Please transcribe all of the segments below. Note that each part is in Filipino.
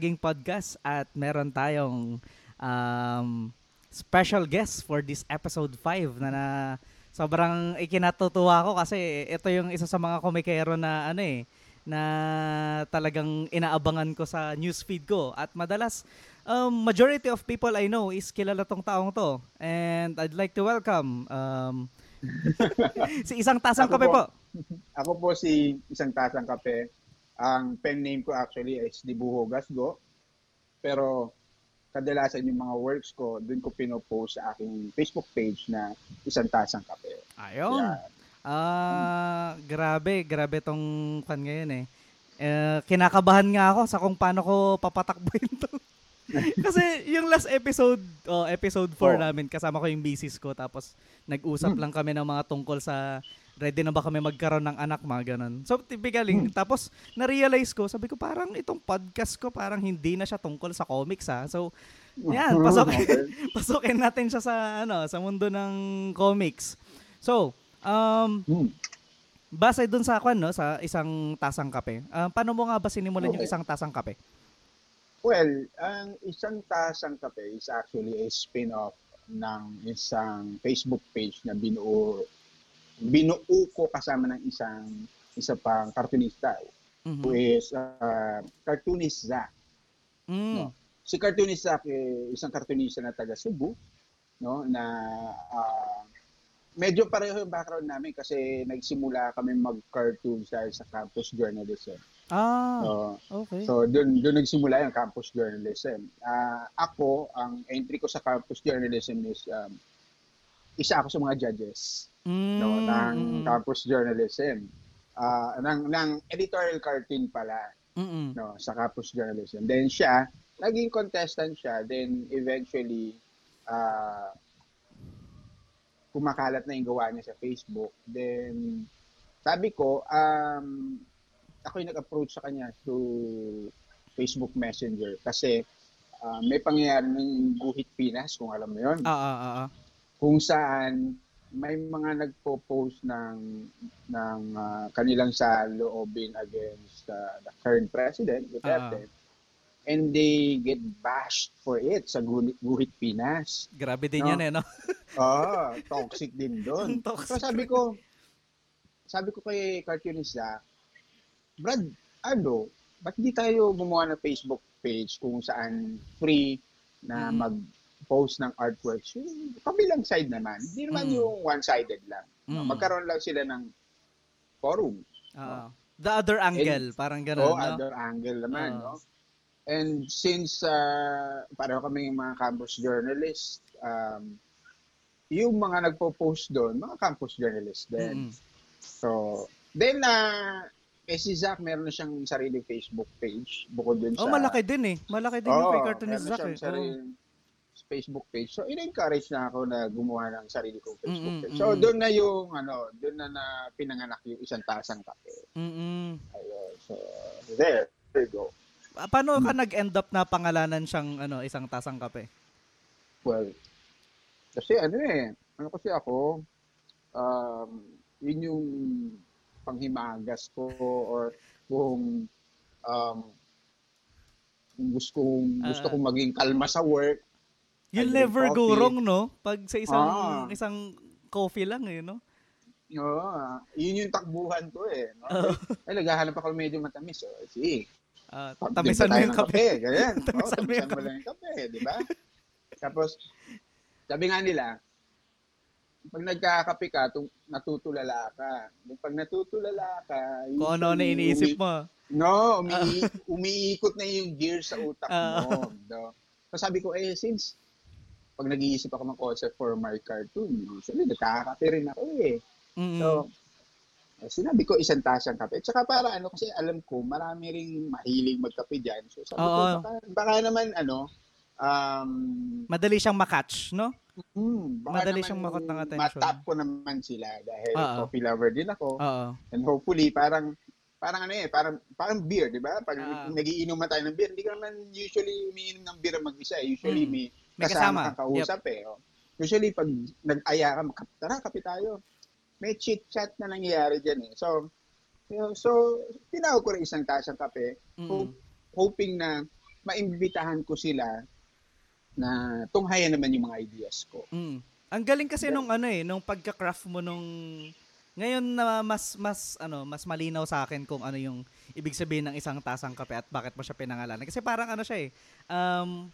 Saging Podcast at meron tayong um, special guest for this episode 5 na, na sobrang ikinatutuwa ko kasi ito yung isa sa mga komikero na ano eh na talagang inaabangan ko sa newsfeed ko at madalas um, majority of people I know is kilala tong taong to and I'd like to welcome um, si isang tasang Ako kape po. po. Ako po si isang tasang kape. Ang pen name ko actually is Dibuho Gasgo. Pero kadalasan yung mga works ko, dun ko pinopost sa aking Facebook page na isang tasang kape. Ayun. Ah, grabe, grabe tong kan ngayon eh. Eh, kinakabahan nga ako sa kung paano ko papatakbuhin to. Kasi yung last episode, oh, episode 4 Oh. namin, kasama ko yung misis ko, tapos nag-usap lang kami ng mga tungkol sa ready na ba kami magkaroon ng anak, mga ganun. So, typically, tapos na-realize ko, sabi ko, parang itong podcast ko, parang hindi na siya tungkol sa comics, ha? So, yan, pasokin, Okay. pasokin natin siya sa, ano, sa mundo ng comics. So, um, Hmm. Base dun sa kwan, no, sa isang tasang kape. ah, paano mo nga ba sinimulan yung Okay. isang tasang kape? Well, ang isang tasang kape is actually a spin-off ng isang Facebook page na binuo binuo ko kasama ng isang isa pang cartoonista Mhm. who is uh, cartoonist Zach. Mm. No. Si cartoonist Zach eh, isang cartoonista na taga Cebu no na ah, medyo pareho yung background namin kasi nagsimula kami mag-cartoon sa sa campus journalism. Ah, So, okay. So doon doon nagsimula yung campus journalism. Ah, ako ang entry ko sa campus journalism is um, isa ako sa mga judges mm, no ng mm, campus journalism. Ah, ng ng editorial cartoon pala mm, no sa campus journalism. Then siya naging contestant siya then eventually ah kumakalat na yung gawa niya sa Facebook. Then sabi ko um ako yung nag-approach sa kanya through Facebook Messenger kasi ah, may pangyayari ng Guhit Pinas, kung alam mo yun, Ah, ah, ah, ah. kung saan may mga nagpo-post ng ng ah, kanilang saloobin against ah, the current president, Duterte, and they get bashed for it sa Guhit, Guhit Pinas. Grabe din No. yan eh, no? Ah, toxic din doon. Toxic. So sabi ko, sabi ko kay cartoonista, Brad, ano, ba't di tayo gumawa ng Facebook page kung saan free na Mm. Mag-post ng artworks? Yung kabilang side naman. Hindi naman Mm. yung one-sided lang. Mm. No, Magkaroon lang sila ng forum. Ah, the other angle, parang ganun, o no? other angle naman. Ah. no? And since uh, pareho kami yung mga campus journalists, um, yung mga nagpo-post doon, mga campus journalists din. Mm-mm. So, then uh, eh si Zach meron na siyang sariling Facebook page bukod dun sa Oh, malaki din eh. Malaki din yung Oo, kay meron Zack siyang eh. sariling Facebook page. So, in-encourage na ako na gumawa ng sarili kong Facebook Mm-mm, page. So, doon na yung ano, doon na na pinanganak yung isang tasang kape. Mm-mm. Ayun. So, there. There you go. Ah, Paano ka nag-end up na pangalanan siyang ano, isang tasang kape? Well, kasi ano eh, ano kasi ako, um, yun yung panghimagas ko or kung um, gusto kong gusto Ah. kong maging kalma sa work. You'll never go coffee. wrong, no? Pag sa isang Ah. isang coffee lang eh, no? Oo, yun yung takbuhan ko eh. No? Oo. Ay, naghahanap ako medyo matamis. Oh, sige. Ah, Pag- tamisan mo yung ng kape. Ganyan. Tamisan Oo, mo yung lang yung kape, di ba? Tapos, sabi nga nila, pag nagkakape ka, tung- natutulala ka. Pag natutulala ka, Kung ano na iniisip mo. No, umi- umiikot na yung gear sa utak Ah. mo. no? So sabi ko, eh, since pag nag-iisip ako ng concept for my cartoon, usually nagkakape rin ako eh. Mm. So, eh, sinabi ko isang tasang kape. Tsaka para ano, kasi alam ko, marami ring mahilig magkape dyan. So sabi ko, Oo. baka, baka naman ano, um, Madali siyang makatch, no? baka Madali naman siyang makot ng attention. matap ko naman sila dahil Oo. coffee lover din ako. Oo. And hopefully, parang, parang ano eh, parang, parang beer, di ba? Pag Ah. nagiinuman tayo ng beer, hindi ka naman usually umiinom ng beer mag-isa. eh. Usually, Mm. may, May kasama, kasama. kang kausap eh. oh. Usually, pag nag-aya ka, "Kap- tara, kape tayo. May chit-chat na nangyayari dyan eh. So, So, so tinawag ko rin isang tasang kape, hope, hoping na maimbitahan ko sila na tunghayan naman yung mga ideas ko. Mm. Ang galing kasi nung ano eh, nung pagka-craft mo nung ngayon na mas mas ano, mas malinaw sa akin kung ano yung ibig sabihin ng isang tasang kape at bakit mo siya pinangalanan. Kasi parang ano siya eh, um,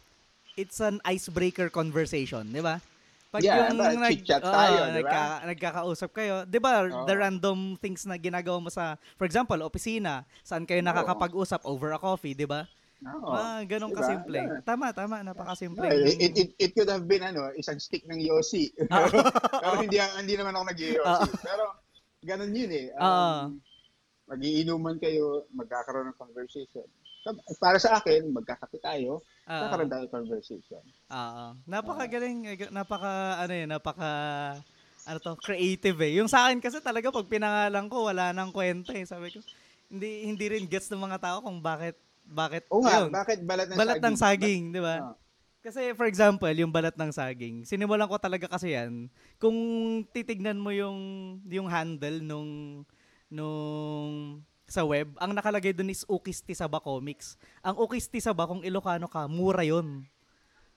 it's an icebreaker conversation, di ba? Pag Yeah, ba, chit-chat tayo, di ba? nagka- nagkakausap kayo, di ba, Oo. the random things na ginagawa mo sa, for example, opisina, saan kayo nakakapag-usap over a coffee, di ba? Oo. Ah, ganun Diba? kasimple. Ganun. Tama, tama, napakasimple. It, it, it, it could have been ano, isang stick ng Yossi. Pero hindi, hindi naman ako nag-Yossi. Oo. Pero ganun yun eh. Oo. Um, Magiinuman kayo, magkakaroon ng conversation. Para sa akin, magkakape tayo, Ah, kakaroon tayo ng conversation. Oo. Napakagaling, eh, napaka ano eh, napaka ano to, creative eh. Yung sa akin kasi talaga pag pinangalan ko, wala nang kwenta eh. Sabi ko, hindi hindi rin gets ng mga tao kung bakit bakit Oo nga, ayun, bakit balat ng balat saging? ng saging, di ba? Ah. Kasi for example, yung balat ng saging, sinimulan ko talaga kasi yan. Kung titignan mo yung yung handle nung nung sa web, ang nakalagay doon is Ukis Tisaba Comics. Ang Ukis Tisaba, kung Ilocano ka, mura yon.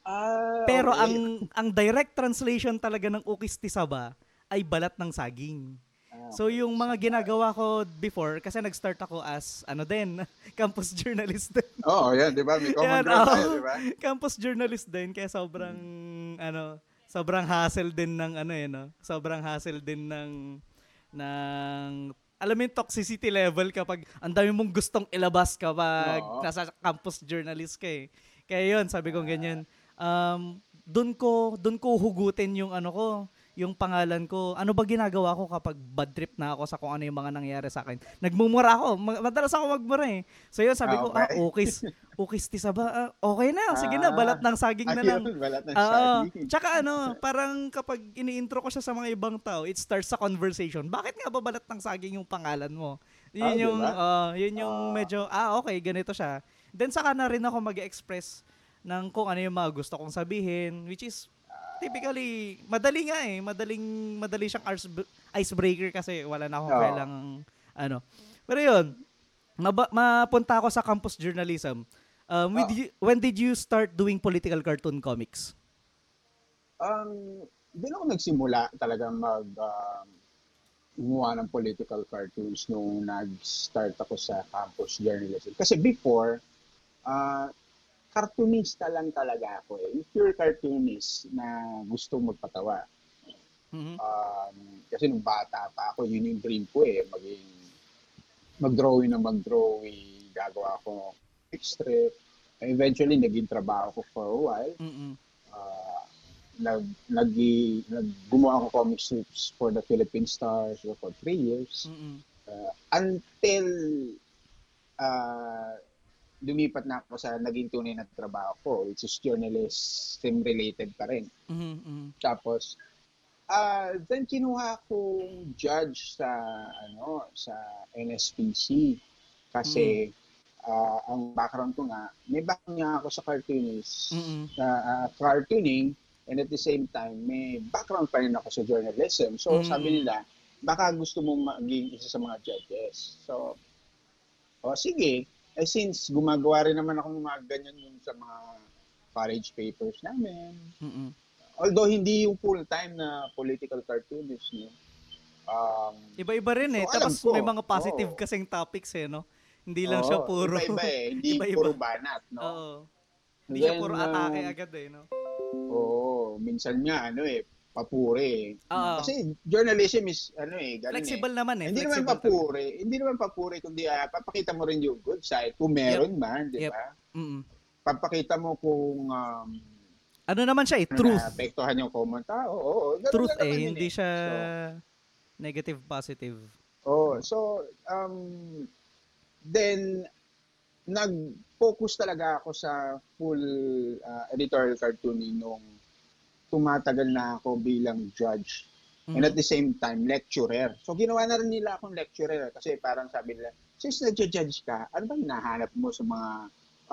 Ah, Pero okay. ang ang direct translation talaga ng Ukis Tisaba ay balat ng saging. Ah, So yung mga ginagawa ko before, kasi nag-start ako as, ano din, campus journalist din. Oo, yan, di ba? May common Yan, ground tayo, oo. di ba? campus journalist din, kaya sobrang, ano, sobrang hassle din ng, ano eh, no? Sobrang hassle din ng, ng, alam mo yung toxicity level kapag ang dami mong gustong ilabas kapag Oo. nasa campus journalist ka eh. Kaya yun, sabi ko ganyan. Um, doon ko, doon ko hugutin yung ano ko, yung pangalan ko. Ano ba ginagawa ko kapag bad trip na ako sa kung ano yung mga nangyari sa akin? Nagmumura ako. Ma- Madalas ako magmura eh. So yun, sabi ko, ah, Okay. ukis. Ukis tisa ba? Ah, okay na. Sige na, Ah. balat ng saging na lang. Balat ng Oo. saging. Tsaka ano, parang kapag ini-intro ko siya sa mga ibang tao, it starts sa conversation. Bakit nga ba balat ng saging yung pangalan mo? Yun Ah, yung, diba? ah, yun yung Ah. medyo, ah, okay, ganito siya. Then saka na rin ako mag-express ng kung ano yung mga gusto kong sabihin, which is typically, madali nga eh. Madaling, madali siyang icebreaker kasi wala na akong Oo. kailang, ano. Pero yun, maba- mapunta ako sa campus journalism. Um, with Oo. you- when did you start doing political cartoon comics? Um, doon ako nagsimula talaga mag um, gumawa ng political cartoons nung nag-start ako sa campus journalism. Kasi before, uh, cartoonista lang talaga ako eh. Pure cartoonist na gusto magpatawa. Mhm. Um, kasi nung bata pa ako, yun yung dream ko eh. Maging mag-drawing na mag-drawing, gagawa ako comic strip. Eventually, naging trabaho ko for a while. Mm-mm. Uh, nag, nag, nag, gumawa ako comic strips for the Philippine Stars for three years. Mm-mm. Uh, until uh, lumipat na ako sa naging tunay na trabaho ko, which is journalism related pa rin. Mhm, mhm. Tapos, ah then kinuha akong judge sa ano sa NSPC kasi ah, ang background ko nga may background nga ako sa cartoonist Mm-mm. sa ah, cartooning and at the same time may background pa rin ako sa journalism so Mm. sabi nila baka gusto mong maging isa sa mga judges so oh sige eh since gumagawa rin naman ako ng mga ganyan yung sa mga college papers namin Mm-mm. although hindi yung full-time na political cartoonist, no? Um, Iba-iba rin eh. So, Tapos ko. may mga positive Oo. kasing topics eh, no? Hindi lang oo, siya puro... Iba-iba eh. Hindi Iba-iba. puro banat, no? Oo. Hindi siya Then, puro um, atake agad eh, no? Oo. minsan nga, ano eh, papuri. Oo. Kasi journalism is, ano eh, ganun Flexible eh. naman eh. Hindi naman papuri. Hindi naman papuri, kundi ah, papakita mo rin yung good side. Kung meron man, di Yep. ba? Mm-mm. Papakita mo kung um, Ano naman siya eh, ano, truth. naapektuhan yung common tao. Oo, ganun Truth eh, naman hindi eh. siya So, negative positive. Oh, so um then nag-focus talaga ako sa full uh, editorial cartooning nung tumatagal na ako bilang judge and at the same time lecturer. So ginawa na rin nila akong lecturer kasi parang sabi nila, since nagja-judge ka, ano ba hinahanap mo sa mga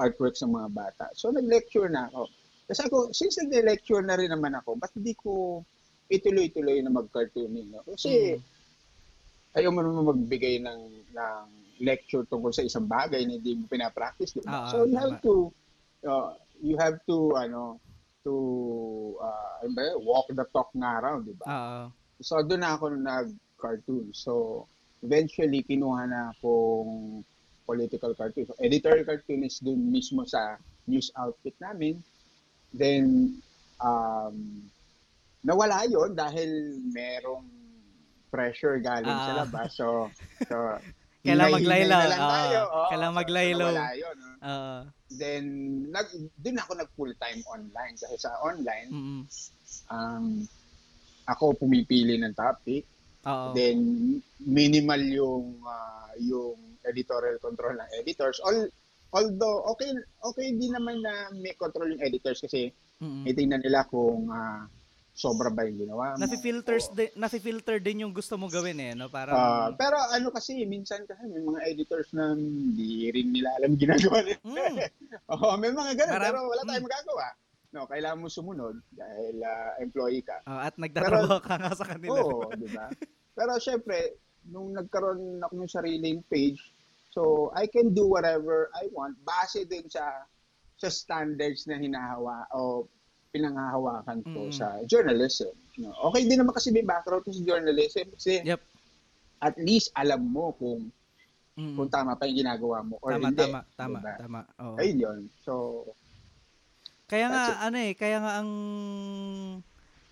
artworks ng mga bata? So nag-lecture na ako. Kasi ako, since nag-lecture na rin naman ako, ba't hindi ko ituloy-tuloy na mag-cartooning? No? Kasi Mm. ayaw mo naman magbigay ng, ng lecture tungkol sa isang bagay na hindi mo pinapractice, di ba? Oo, so you have to, uh, you have to, ano, to, uh, walk the talk nga raw, di ba? Oo. So doon na ako nag-cartoon. So eventually kinuha na akong political cartoon. So, editorial cartoonist doon mismo sa news outfit namin. Then um, nawala yon dahil merong pressure galing sa Ah. labas. So, so Kailangan maglaylo. na lang tayo. Oo, kailangan so, maglaylo. Nawala yun. Oo. Then, nag, doon ako nag full-time online. Kasi sa online, Mm-mm. um, ako pumipili ng topic. Oo. Then minimal yung ah, yung editorial control ng editors. All although okay okay din naman na may control yung editors kasi Mm-mm. itingnan nila kung ah, sobra ba yung ginawa mo. Nafi-filters din, nafi-filter din yung gusto mo gawin eh, no? Parang ah, pero ano kasi minsan kasi may mga editors na hindi rin nila alam ginagawa nila. Mm. Oo, may mga ganun Maram- pero wala tayong mm. magagawa. No, kailangan mo sumunod dahil ah, employee ka. Oh, at nagtatrabaho ka nga sa kanila. Oo, di ba? Pero syempre, nung nagkaroon ako ng sariling page, so I can do whatever I want base din sa sa standards na hinahawa o pinanghahawakan ko Mm. sa journalism. No? Okay din naman kasi may background ko sa journalism kasi Yep. at least alam mo kung Mm. kung tama pa yung ginagawa mo or Tama, hindi. tama, tama, Diba? tama. Oo. Ayun yun. So, Kaya nga, That's ano eh, kaya nga ang,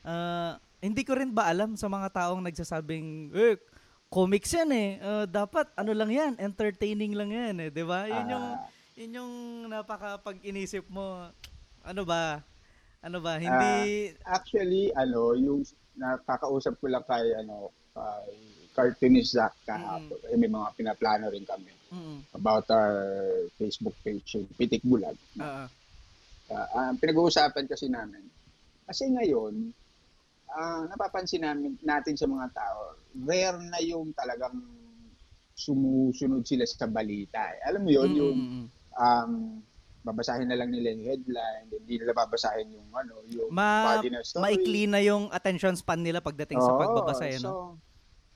ah, hindi ko rin ba alam sa mga taong nagsasabing, eh, comics yan eh. Ah, dapat, ano lang yan, entertaining lang yan eh, di ba? Yun yung, ah, yun yung napaka pag inisip mo, ano ba, ano ba, hindi, actually, ano, yung nakakausap ko lang kay, ano, kay cartoonist Zach kahapon. Eh, may mga pinaplano rin kami mm, about our Facebook page, yung Pitik Bulag. ah, Uh, ang pinag-uusapan kasi namin, kasi ngayon, ah, napapansin namin, natin sa mga tao, rare na yung talagang sumusunod sila sa balita. eh. Alam mo yun, mm, yung mm, mm. um, babasahin na lang nila yung headline, hindi nila babasahin yung ano, yung Ma- body ng story. maikli na yung attention span nila pagdating sa Oo, pagbabasa eh, no? So,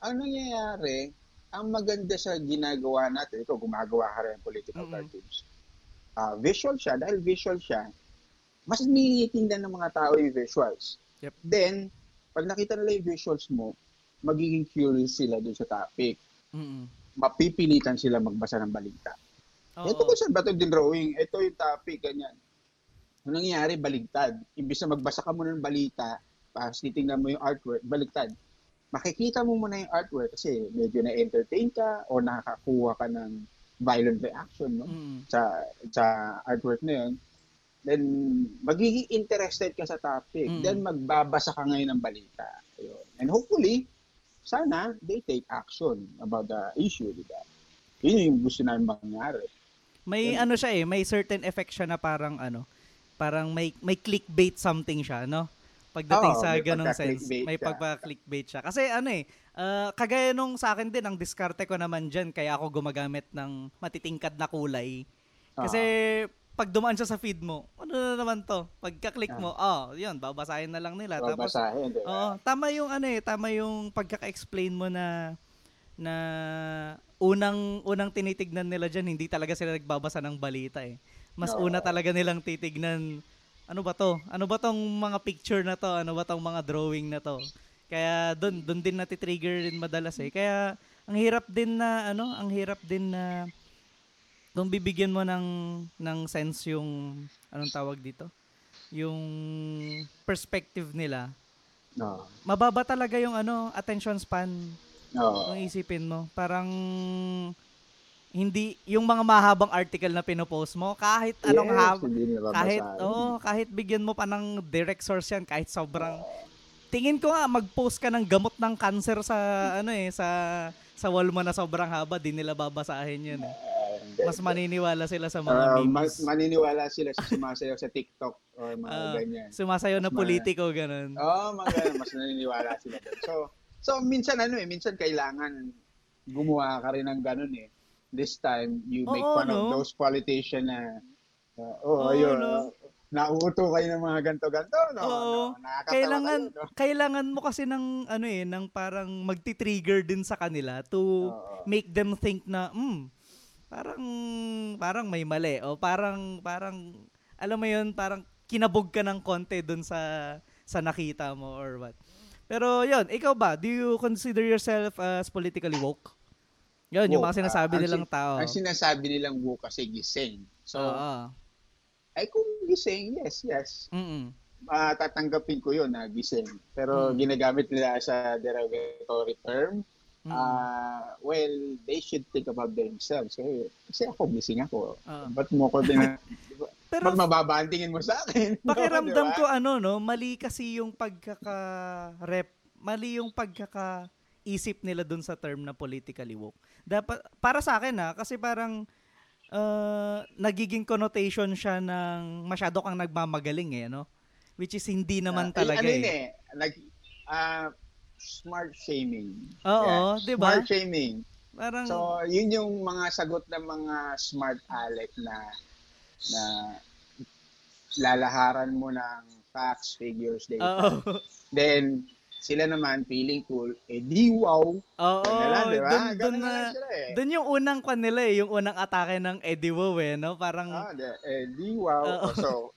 ang nangyayari, ang maganda sa ginagawa natin, ikaw gumagawa ka rin ng political Mm-mm. cartoons. Ah, visual siya, dahil visual siya, mas nilitingnan ng mga tao yung visuals. Yep. Then, pag nakita nila yung visuals mo, magiging curious sila dun sa topic. Mm, mm. Mapipilitan sila magbasa ng balita. Oo. Ito ko saan ba ito din drawing? Ito yung topic, ganyan. Ang nangyayari, baligtad. Imbis na magbasa ka muna ng balita, tapos titingnan mo yung artwork, baligtad. Makikita mo muna yung artwork kasi medyo na-entertain ka o nakakakuha ka ng violent reaction no? Mm, sa sa artwork na yun. Then, magiging interested ka sa topic. Mm. Then, magbabasa ka ngayon ng balita. Ayun. And hopefully, sana they take action about the issue, di ba? Yun yung gusto namin mangyari. May ano siya eh, may certain effect siya na parang ano, parang may may clickbait something siya, no? Pagdating Oo, sa may ganong sense, may pagpa-clickbait siya. Kasi ano eh, ah, kagaya nung sa akin din, ang diskarte ko naman dyan, kaya ako gumagamit ng matitingkad na kulay. Kasi pag dumaan siya sa feed mo, ano na naman to? Pagka-click mo, oh, yun, babasahin na lang nila. Tapos, babasahin, di ba? Oo, tama yung ano eh, tama yung pagkaka-explain mo na na unang unang tinitignan nila diyan hindi talaga sila nagbabasa ng balita eh. Mas Oo. una talaga nilang titignan ano ba to? Ano ba tong mga picture na to? Ano ba tong mga drawing na to? Kaya doon doon din natitrigger din madalas eh. Kaya ang hirap din na ano, ang hirap din na kung bibigyan mo ng ng sense yung anong tawag dito? Yung perspective nila Oo. mababa talaga yung ano attention span Oo. kung isipin mo parang hindi yung mga mahabang article na pinopost mo kahit anong Yes, nila kahit oh kahit bigyan mo pa ng direct source yan kahit sobrang tingin ko nga mag-post ka ng gamot ng cancer sa ano eh sa sa wall mo na sobrang haba di nila babasahin yun eh. Mas maniniwala sila sa mga Ah, memes mas maniniwala sila sa sumasayaw sa TikTok or mga Ah, ganyan. sumasayo na mas ma- politiko ganun Oo, mga ganyan. Mas naniniwala sila doon. So, so minsan ano eh, minsan kailangan gumawa ka rin ng ganun eh. This time, you make Oo, fun no? of those politicians na, uh, oh, Oo, ayun, no? nauuto kayo ng mga ganto-ganto, no? Oo. no? Kailangan kayo, no? kailangan mo kasi ng ano eh, ng parang magti-trigger din sa kanila to Oo. make them think na hmm, parang parang may mali o parang parang alam mo 'yun, parang kinabog ka ng konti dun sa sa nakita mo or what. Pero 'yun, ikaw ba, do you consider yourself as politically woke? 'Yun, yung Woke, mga sinasabi ang nilang sin- tao. Ang sinasabi nilang woke kasi gising. So, Oo. ay kung gising, yes, yes. Mm. Ah, tatanggapin ko yun na gising. Pero Mm. ginagamit nila sa derogatory term. Mm. Ah, well, they should think about themselves. Kasi, kasi ako, gising ako. Oo. Ba't mo ko din... Pero Ba't mababandingin mo sa akin? No, Pakiramdam di ba? ko ano no, mali kasi yung pagkaka-rep, mali yung pagkaka-isip nila dun sa term na politically woke. Dapat para sa akin ha, kasi parang uh, nagiging connotation siya ng masyado kang nagmamagaling eh, no? Which is hindi naman Ah, talaga ano eh. eh, nag, ah, smart shaming. Oo, 'di ba? Smart shaming. Parang So, yun yung mga sagot ng mga smart aleck na na lalaharan mo ng facts, figures, data. Oo. Then, sila naman feeling cool, eh di wow. Oo, lang, di ba? dun, dun na, sila eh. dun yung unang kwan nila eh, yung unang atake ng Eddie Wu eh, no? Parang, Ah, de, eh, di wow. Oo. So,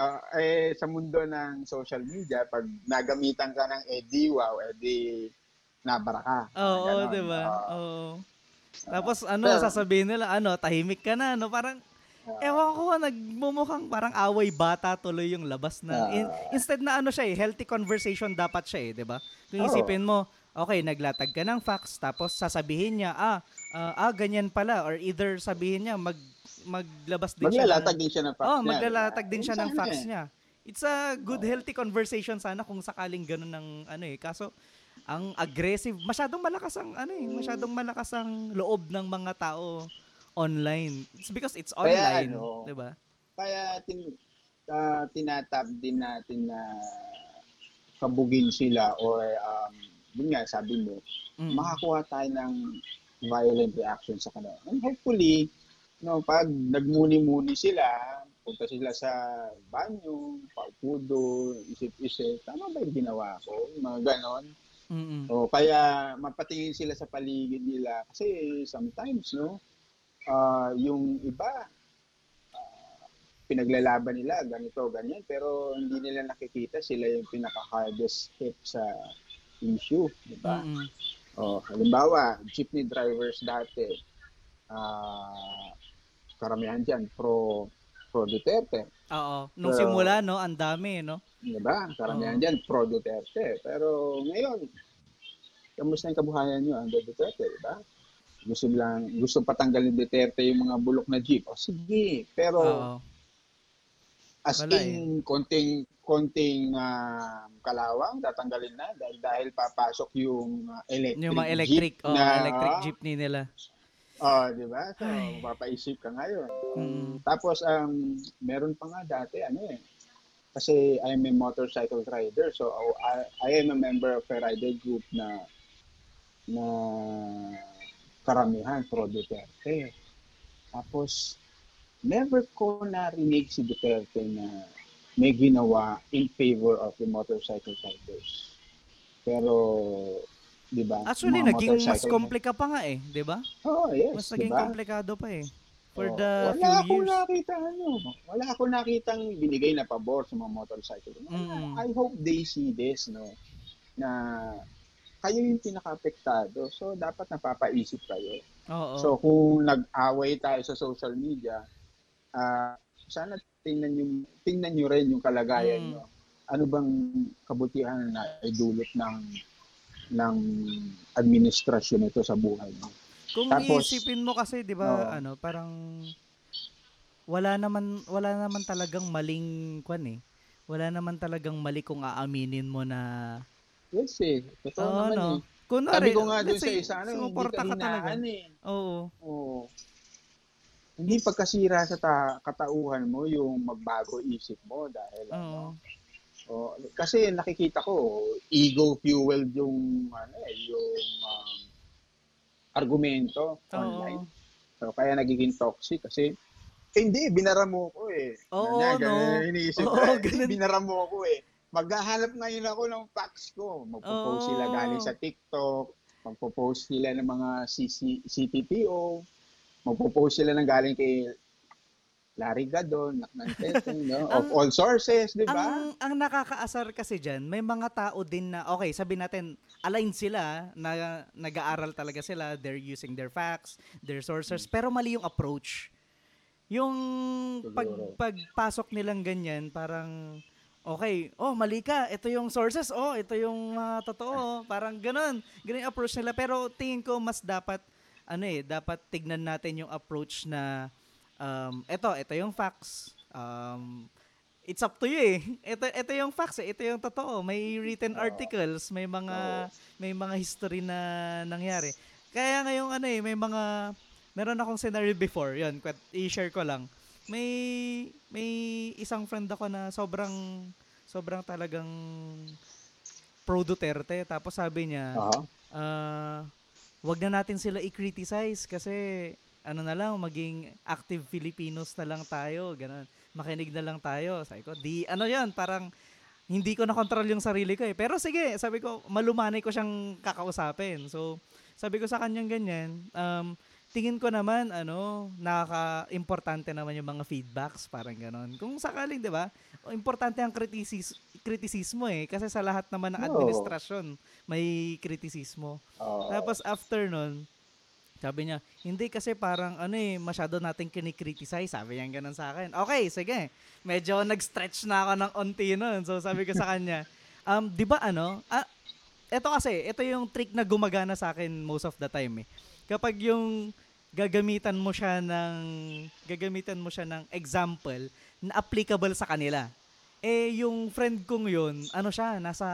ah, eh, sa mundo ng social media, pag nagamitan ka ng eh, di wow, eh, di nabara ka. Oo, Ganon. 'di ba? Ah, Oo. Tapos ano, Pero- sasabihin nila, ano, tahimik ka na, no? Parang ewan ko, nagmumukhang parang away bata tuloy yung labas na. Ah. in- instead na ano siya eh, healthy conversation dapat siya eh, 'di ba? Kung isipin mo, okay, naglatag ka ng facts tapos sasabihin niya, ah, ah, ah, ganyan pala or either sabihin niya mag maglabas din siya. maglalatag din siya ng facts Oh, niya, maglalatag din siya ng sana facts eh. niya. It's a good healthy conversation sana kung sakaling ganun ng ano eh. Kaso ang aggressive, masyadong malakas ang ano eh, masyadong malakas ang loob ng mga tao online. It's because it's online, ano, 'di ba? Kaya tin, ah, tinatap din natin na kabugin sila or um, yun nga sabi mo, Mm. makakuha tayo ng violent reaction sa kanila. And hopefully, no, pag nagmuni-muni sila, punta sila sa banyo, paupudo, isip-isip, tama ba yung ginawa ko? Mga ganon. Mm-mm. O kaya mapatingin sila sa paligid nila kasi sometimes no ah, yung iba ah, pinaglalaban nila ganito ganyan pero hindi nila nakikita sila yung pinaka hardest hit sa issue di ba Mm-mm. o halimbawa jeepney drivers dati ah karamihan diyan pro pro Duterte Oo. Nung Pero- simula no, ang dami no. Di ba? Karamihan Oo. dyan, pro Duterte. Pero ngayon, kamusta yung kabuhayan nyo under Duterte, di ba? Gusto lang, gusto patanggalin Duterte yung mga bulok na jeep. O sige, pero Oo. as wala in, konting, konting ah, kalawang, tatanggalin na dahil, dahil papasok yung ah, electric Yung mga electric, jeep oh, na, electric jeepney nila. Oh, di ba? So, Ay. mapapaisip ka ngayon. Mm. Tapos, um, meron pa nga dati, ano eh, kasi I'm a motorcycle rider, so I, I am a member of a rider group na na karamihan pro Duterte. Tapos, never ko narinig si Duterte na may ginawa in favor of the motorcycle riders. Pero, di ba? Actually, naging mas komplika pa nga eh, 'di ba? Oh, yes, Mas naging ba? komplikado pa eh. For Oo. the wala few akong years. nakita ano, wala akong nakitang binigay na pabor sa mga motorcycle. Mm. I hope they see this no na kayo yung pinaka-apektado. So dapat napapaisip kayo. Oo. So kung nag-away tayo sa social media, ah sana tingnan niyo tingnan niyo rin yung kalagayan Mm. niyo. Ano bang kabutihan na idulot ng ng administrasyon ito sa buhay niyo? Kung Tapos- iisipin mo kasi, 'di ba, Oo. ano, parang wala naman wala naman talagang maling kwan eh. Wala naman talagang mali kung aaminin mo na Yes eh. Totoo Oo, naman no. eh. Kunwari, Sabi ko nga doon let's sa say, isa, ano, hindi sumuporta ka ka talaga. hinaan eh. Oo. Oo. Hindi pagkasira sa ta- katauhan mo yung magbago isip mo dahil Oo. ano. Oh, kasi nakikita ko ego fueled yung ano eh, yung um, argumento online. Oo. So kaya nagiging toxic kasi Hindi, binara mo ko eh. Oo, Ganyan, no? ganyan iniisip ko. Oo, eh. ganun. Binara mo ko eh. Maghahanap ngayon ako ng facts ko. Magpo-post Oo. sila galing sa TikTok. Magpo-post sila ng mga CC, CTPO. Magpo-post sila ng galing kay Larry Gadon, Naknan Teteng, no? of Ang- all sources, di ba? Ang, ang nakakaasar kasi dyan, may mga tao din na, okay, sabi natin, aligned sila, na nag-aaral talaga sila, they're using their facts, their sources, pero mali yung approach. Yung pag, Siguro. pagpasok nilang ganyan, parang, okay, oh, mali ka, ito yung sources, oh, ito yung mga totoo, parang ganun. Ganun yung approach nila, pero tingin ko mas dapat, ano eh, dapat tignan natin yung approach na, um, ito, ito yung facts, um, it's up to you eh. Ito, ito yung facts eh. Ito yung totoo. May written articles, may mga may mga history na nangyari. Kaya ngayong ano eh, may mga meron akong scenario before. 'Yun, i-share ko lang. May may isang friend ako na sobrang sobrang talagang pro Duterte tapos sabi niya, Oo. ah, wag na natin sila i-criticize kasi ano na lang, maging active Filipinos na lang tayo, ganun. Makinig na lang tayo. Sabi ko, di, ano yan, parang hindi ko na control yung sarili ko eh. Pero sige, sabi ko, malumanay ko siyang kakausapin. So, sabi ko sa kanyang ganyan, um, tingin ko naman, ano, nakaka-importante naman yung mga feedbacks, parang ganon. Kung sakaling, di ba, importante ang kritisis kritisismo eh. Kasi sa lahat naman ng administrasyon, may kritisismo. Tapos after nun, sabi niya, hindi kasi parang ano eh, masyado natin kinikriticize. Sabi niya ganun sa akin. Okay, sige. Medyo nag-stretch na ako ng onti nun. So sabi ko sa kanya, um, di ba ano, ah, ito kasi, ito yung trick na gumagana sa akin most of the time eh. Kapag yung gagamitan mo siya ng gagamitan mo siya ng example na applicable sa kanila. Eh yung friend kong yun, ano siya, nasa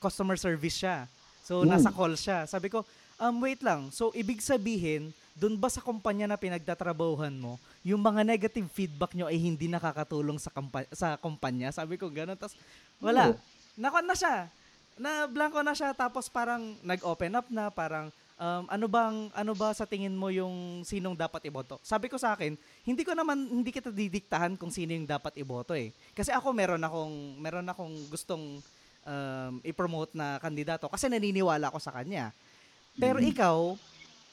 customer service siya. So Hmm. nasa call siya. Sabi ko, um wait lang. So ibig sabihin, dun ba sa kumpanya na pinagtatrabahuhan mo, yung mga negative feedback nyo ay hindi nakakatulong sa kampa- sa kumpanya? Sabi ko gano'n. Tapos wala. Oo. Nakon na siya. Na blanco na siya tapos parang nag-open up na parang um, ano bang ano ba sa tingin mo yung sinong dapat iboto? Sabi ko sa akin, hindi ko naman hindi kita didiktahan kung sino yung dapat iboto eh. Kasi ako meron akong meron akong gustong um, i-promote na kandidato kasi naniniwala ako sa kanya. Pero Mhm. ikaw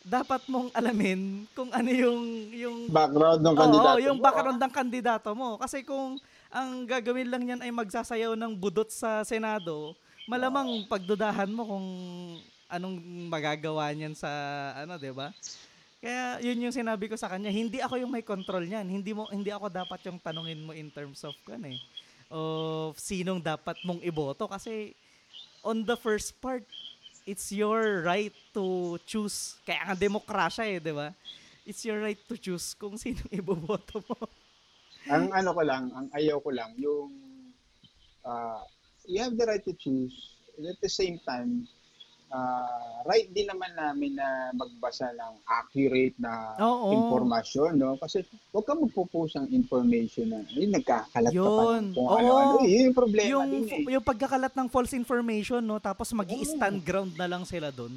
dapat mong alamin kung ano yung yung Background ng Oo, kandidato yung mo, background ng kandidato mo. Kasi kung ang gagawin lang yan ay magsasayaw ng budot sa Senado, malamang pagdudahan mo kung anong magagawa niyan sa ano, 'di ba? Kaya yun yung sinabi ko sa kanya, hindi ako yung may control niyan. Hindi mo hindi ako dapat yung tanungin mo in terms of kan eh of sinong dapat mong iboto kasi on the first part it's your right to choose. Kaya nga demokrasya eh, 'di ba? It's your right to choose kung sinong iboboto mo. ang ano ko lang, ang ayaw ko lang, yung uh, you have the right to choose. And at the same time, uh, right din naman namin na magbasa ng accurate na Oo. informasyon, no? Kasi huwag ka magpo-post ng information na yung nagkakalat ka pa Yun. ng kung Oo. ano-ano. Yun yung problema yung din eh. yung pagkakalat ng false information no tapos magi Oo. stand ground na lang sila doon.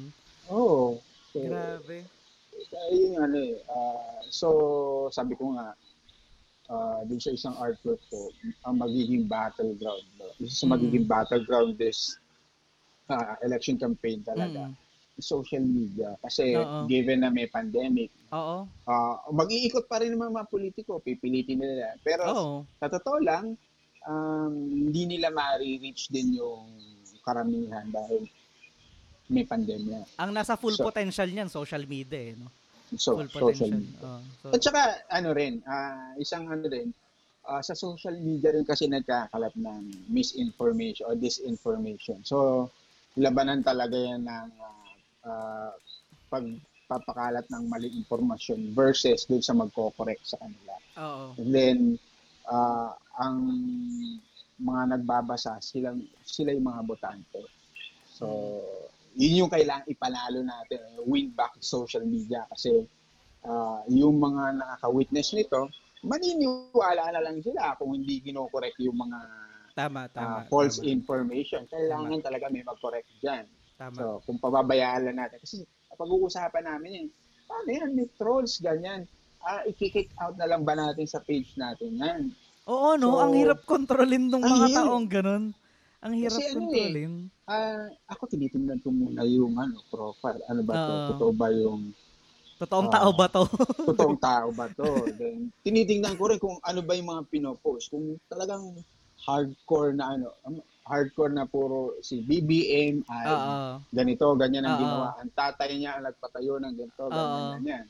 Oo. So, Grabe. Kaya yun yung ano eh. ah, so, sabi ko nga, uh, dun sa isang artwork ko, ang magiging battleground. No? Isa sa Mm. magiging battleground this ah, election campaign talaga. Mm. Social media. Kasi Oo. given na may pandemic, Oo. ah, mag-iikot pa rin naman mga politiko, pipilitin nila. Pero Oo. sa totoo lang, um, hindi nila ma-reach din yung karamihan dahil may pandemya. Ang nasa full So- potential niyan social media eh, no. So, Full social potential. media. Oo. So, At saka, ano rin, ah, isang ano rin, ah, sa social media rin kasi nagkakalat ng misinformation or disinformation. So, labanan talaga yan ng ah, ah, pagpapakalat ng maling impormasyon versus dun sa magko-correct sa kanila. oo. And then, ah, ang mga nagbabasa, sila, sila yung mga botante. So, yun yung kailangang ipanalo natin, win back social media kasi ah, yung mga nakaka-witness nito, maniniwala na lang sila kung hindi kinokorek yung mga Tama, ah, tama. false tama, information. Kailangan talaga may mag-correct dyan. tama. So, kung pababayaan lang natin. Kasi pag-uusapan namin yun, paano yan? May trolls, ganyan. ah, i-kick out na lang ba natin sa page natin yan? Oo, no? So, ang hirap kontrolin ng mga hirap. taong ganun. Ang hirap Kasi ano eh, kontrolin. Ah, ako tinitingnan ko muna yung ano, profile. Ano ba to? Oo. Totoo ba yung Totoong ah, tao ba to? totoong tao ba to? Then, tinitingnan ko rin kung ano ba yung mga pinopost. Kung talagang hardcore na ano, um, hardcore na puro si BBM ay Oo. ganito, ganyan ang Oo. ginawa. Ang tatay niya ang nagpatayo ng ganito, ganyan, Oo. ganyan.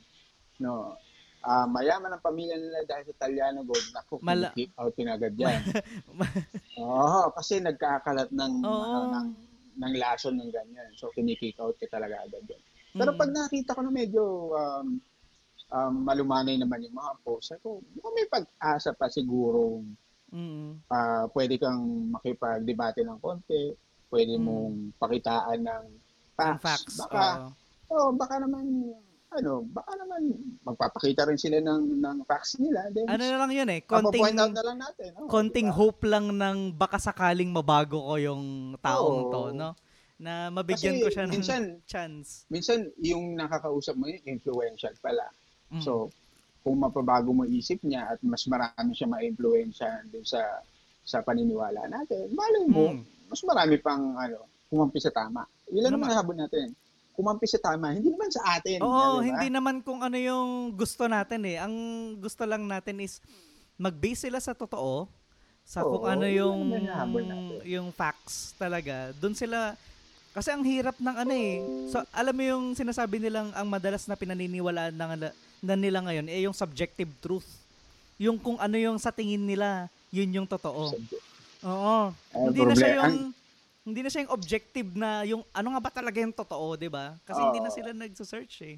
No. Ah, mayaman ang pamilya nila dahil sa Italiano gold. Naku, Mala- kick out pinagad yan. Oo, kasi nagkakalat ng, ano, ng, ng lason ng ganyan. So, kinikick out ka talaga agad yan. Pero Mm. pag nakita ko na medyo um, um, malumanay naman yung mga posts, ako, mukhang may pag-asa pa siguro Mm. ah pwede kang makipag-debate ng konti, pwede Mm. mong pakitaan ng Ang facts. facts. Baka, oo. oh, baka naman, ano, baka naman magpapakita rin sila ng, ng facts nila. Then, Ano na lang yun eh. konting, point out na lang natin. Oh, konting diba? hope lang ng baka sakaling mabago ko yung taong Oo. to, no? Na mabigyan Kasi ko siya ng minsan- chance. Minsan, yung nakakausap mo yun, influential pala. Mm. So, kung mapabago mo isip niya at mas marami siya ma-influensya din sa sa paniniwala natin, malay mo, Mm. mas marami pang ano, kumampi sa tama. Ilan Naman. naman habon natin? Kumampi sa tama, hindi naman sa atin. Oo, di ba? hindi naman kung ano yung gusto natin eh. Ang gusto lang natin is mag-base sila sa totoo, sa kung Oo, ano yun yung yung facts talaga. Doon sila kasi ang hirap ng ano eh. So alam mo yung sinasabi nilang ang madalas na pinaniniwalaan ng na nila ngayon eh yung subjective truth. Yung kung ano yung sa tingin nila, yun yung totoo. Oo. Ang hindi na siya yung hindi na siya yung objective na yung ano nga ba talaga yung totoo, 'di ba? Kasi hindi na sila nagso-search eh.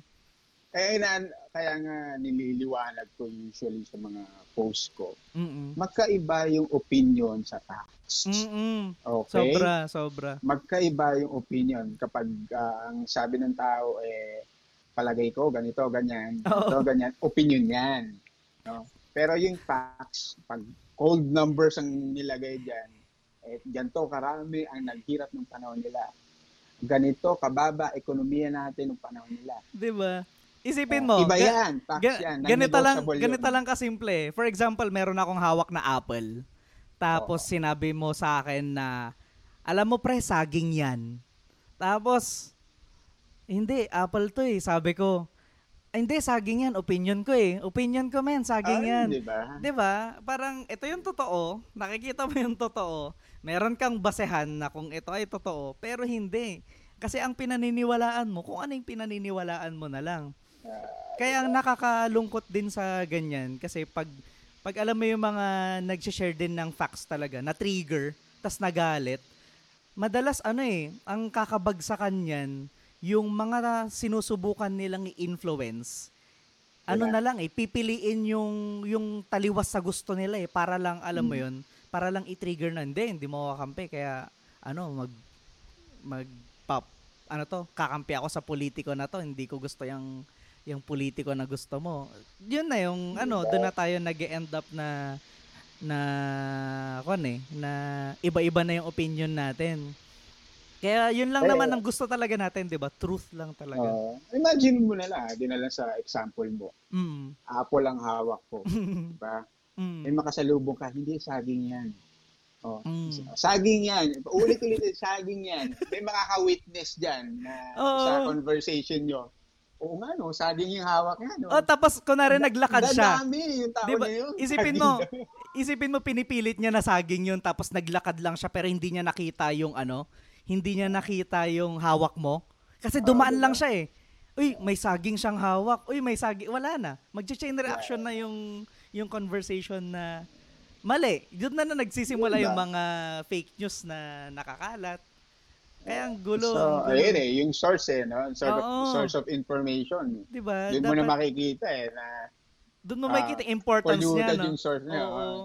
Eh, na, kaya nga nililiwanag ko usually sa mga post ko. Mm. Magkaiba yung opinion sa facts. Mm. Okay? Sobra, sobra. magkaiba yung opinion kapag ah, ang sabi ng tao eh palagay ko ganito ganyan ganito ganyan opinion yan no pero yung facts pag cold numbers ang nilagay diyan eh ganito karami ang naghirap ng panahon nila ganito kababa ekonomiya natin ng panahon nila 'Di ba? Isipin Oh, mo. iba ga- yan facts ga- yan ganito lang, ganito lang kasimple. For example, meron akong hawak na apple. Tapos Oo. sinabi mo sa akin na alam mo pre, saging 'yan. Tapos hindi, apple 'to eh. Sabi ko, "Ay, hindi saging 'yan, opinion ko eh. Opinion ko men, saging Ay, 'yan." di ba 'Di ba? Parang ito yung totoo, nakikita mo yung totoo. Meron kang basehan na kung ito ay totoo, pero hindi. Kasi ang pinaniniwalaan mo, kung ano yung pinaniniwalaan mo na lang. Kaya ang nakakalungkot din sa ganyan kasi pag pag alam mo yung mga nag-share din ng facts talaga, na trigger, tas nagalit, madalas ano eh, ang kakabagsakan niyan, yung mga sinusubukan nilang i-influence, ano Wala. na lang eh, pipiliin yung yung taliwas sa gusto nila eh para lang alam mo Mm. 'yun, para lang i-trigger na hindi, hindi mo kakampi kaya ano mag mag pop ano to, kakampi ako sa politiko na to, hindi ko gusto yung yung politiko na gusto mo. Yun na yung ano, doon na tayo nag-end up na na kon eh, na iba-iba na yung opinion natin. Kaya yun lang Eh, naman ang gusto talaga natin, 'di ba? Truth lang talaga. Oo. imagine mo na lang di na lang sa example mo Mm. apple ang hawak ko di ba mm. may makasalubong ka, hindi saging yan. Oh, Mm. saging yan. Ulit-ulit, saging yan. May makaka-witness dyan na Oo. sa conversation nyo. Oo nga, no? Saging yung hawak nga, no? Oh, tapos kunwari naglakad siya. Dadami yung tao Di ba, na yun. isipin mo, isipin mo pinipilit niya na saging yun tapos naglakad lang siya pero hindi niya nakita yung ano, hindi niya nakita yung hawak mo. Kasi dumaan diba? lang siya eh. Uy, may saging siyang hawak. Uy, may saging. Wala na. Mag-chain reaction na yung yung conversation na mali. Doon na na nagsisimula Diba? yung mga fake news na nakakalat. Kaya ang gulo. So, ang gulo. ayun eh, yung source eh, no? Source, of, Oo. source of information. Di ba? Doon mo na makikita eh, na Doon mo ah, makikita yung importance niya. No? yung source niya. Oo. ah.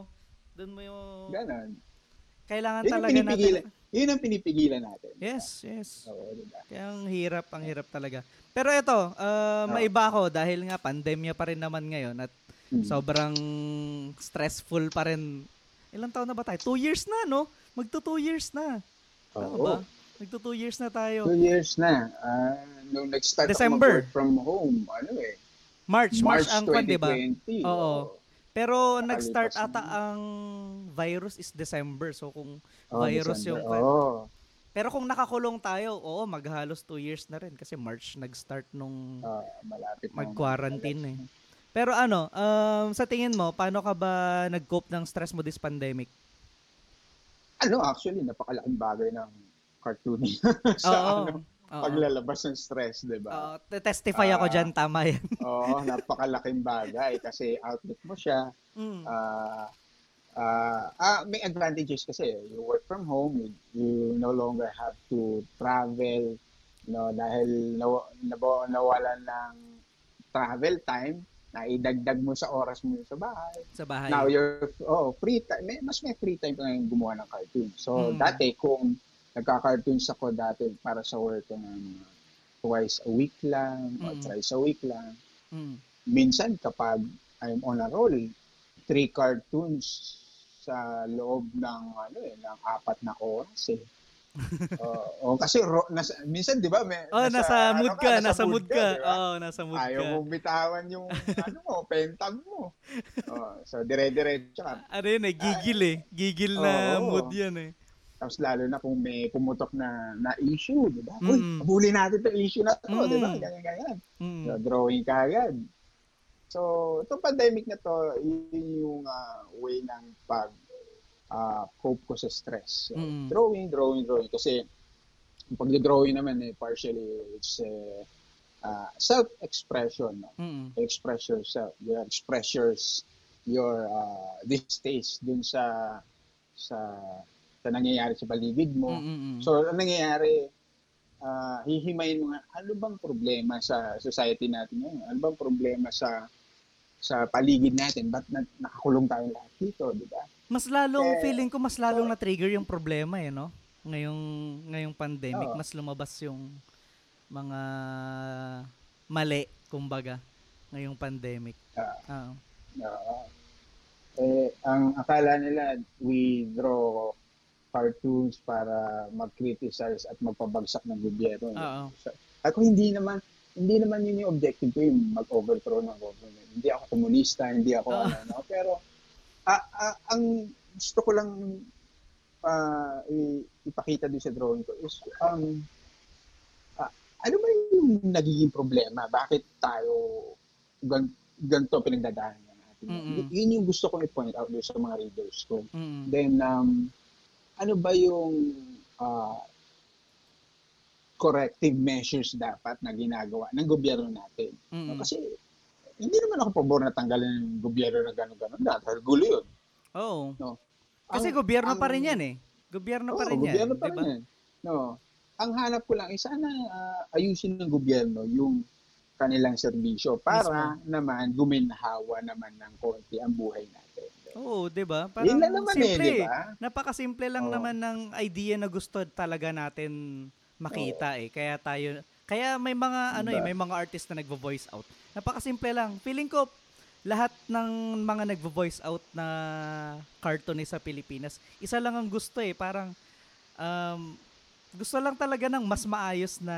Doon mo yung... Ganon. Kailangan Yun talaga natin. Yun ang pinipigilan natin. Yes, yes. Oo, diba? Kaya ang hirap, ang hirap talaga. Pero ito, uh, maiba ako dahil nga pandemya pa rin naman ngayon at Hmm. sobrang stressful pa rin. Ilang taon na ba tayo? Two years na, no? Magto two years na. Tama Oo. ba? Magto two years na tayo. Two years na. Ah, nung nag-start December. ako from home, ano eh, March, March, ang kwan, di ba? 2020. Oo. Pero Nakalipas nag-start na. ata ang virus is December. So kung Oh, virus December. yung. Oo. Pero kung nakakulong tayo, oo, maghalos two years na rin kasi March nag-start nung Ah, malapit mag-quarantine eh. Pero ano, um, sa tingin mo, paano ka ba nag-cope ng stress mo this pandemic? Ano, actually, napakalaking bagay ng cartooning sa Oo. ano, Oo. paglalabas ng stress, di ba? Oo, testify ako Ah. dyan, tama yan. Oo, napakalaking bagay kasi outlet mo siya. Mm. Ah, ah, ah, may advantages kasi. You work from home, you, you no longer have to travel, no, dahil naw, naw, nawalan ng travel time, na idagdag mo sa oras mo sa bahay. sa bahay. Now you're oh, free time, may, mas may free time ka ngayon gumawa ng cartoon. So Mm. dati kung nagka-cartoons ako dati para sa work ko ng twice a week lang or Mm. thrice a week lang. Mm. Minsan kapag I'm on a roll, three cartoons sa loob ng ano eh, ng apat na oras eh. Oo, oh, kasi ro, nasa, minsan 'di ba may Oh, nasa, ano mood ka, nasa mood ka. di ba? Oo, nasa mood Ayaw ka. mong bitawan yung ano mo, pentag mo. Oh, so dire-diretso ka. Ano yun eh, gigil eh. Gigil na Oo. mood yan eh. Tapos lalo na kung may pumutok na na issue, di ba? Uy, Mm. habulin natin 'tong issue na 'to, di ba? Mm. Ganyan ganyan. Mm. So, drawing ka agad. So, itong pandemic na to, yun yung ah, way ng pag ah, cope ko sa stress. So, Mm. Drawing, drawing, drawing. Kasi yung pag-drawing naman eh, partially it's eh, ah, self-expression. No? Mm. express yourself. You express yours, your uh, distaste dun sa sa sa nangyayari sa paligid mo. Mm, mm, mm. So, ang nangyayari, ah, hihimayin mo nga, ano bang problema sa society natin ngayon? Ano bang problema sa sa paligid natin? Ba't na, nakakulong tayo lahat dito, di ba? Mas lalong, Eh, feeling ko mas lalong na-trigger yung problema eh, no? Ngayong, ngayong pandemic, Oo. mas lumabas yung mga mali, kumbaga, ngayong pandemic. Ah, Oo. Oo. eh, ang akala nila, we draw cartoons para mag-criticize at magpabagsak ng gobyerno. Oo. So, ako hindi naman hindi naman yun yung objective ko yung mag-overthrow ng government. Hindi ako komunista, hindi ako Oo. ano, no? pero ah, ah, ang gusto ko lang i- ipakita din sa drawing ko is um ah, ano ba yung nagiging problema? Bakit tayo gan, ganito pinagdadaanan natin? Mm-mm. Y- yun yung gusto ko i-point out doon sa mga readers ko. Mm. Then, um, ano ba yung uh, corrective measures dapat na ginagawa ng gobyerno natin? Mm. Kasi hindi naman ako pabor na tanggalin ng gobyerno na gano'n-gano'n. Dahil gulo yun. Oo. No. Kasi Ang- gobyerno pa ang- rin yan eh. Gobyerno pa Oo, rin yan. gobyerno pa di rin yan. No. Ang hanap ko lang, is sana ah, ayusin ng gobyerno yung kanilang serbisyo para naman guminhawa naman ng konti ang buhay natin. Oo, di ba? Parang Yun lang naman eh, simple di ba? Napakasimple lang Oo. naman ng idea na gusto talaga natin makita eh. Kaya tayo kaya may mga ano eh, Diba? may mga artist na nagvo-voice out. Napakasimple lang. Feeling ko lahat ng mga nagvo-voice out na cartoonist sa Pilipinas, isa lang ang gusto eh, parang um, gusto lang talaga ng mas maayos na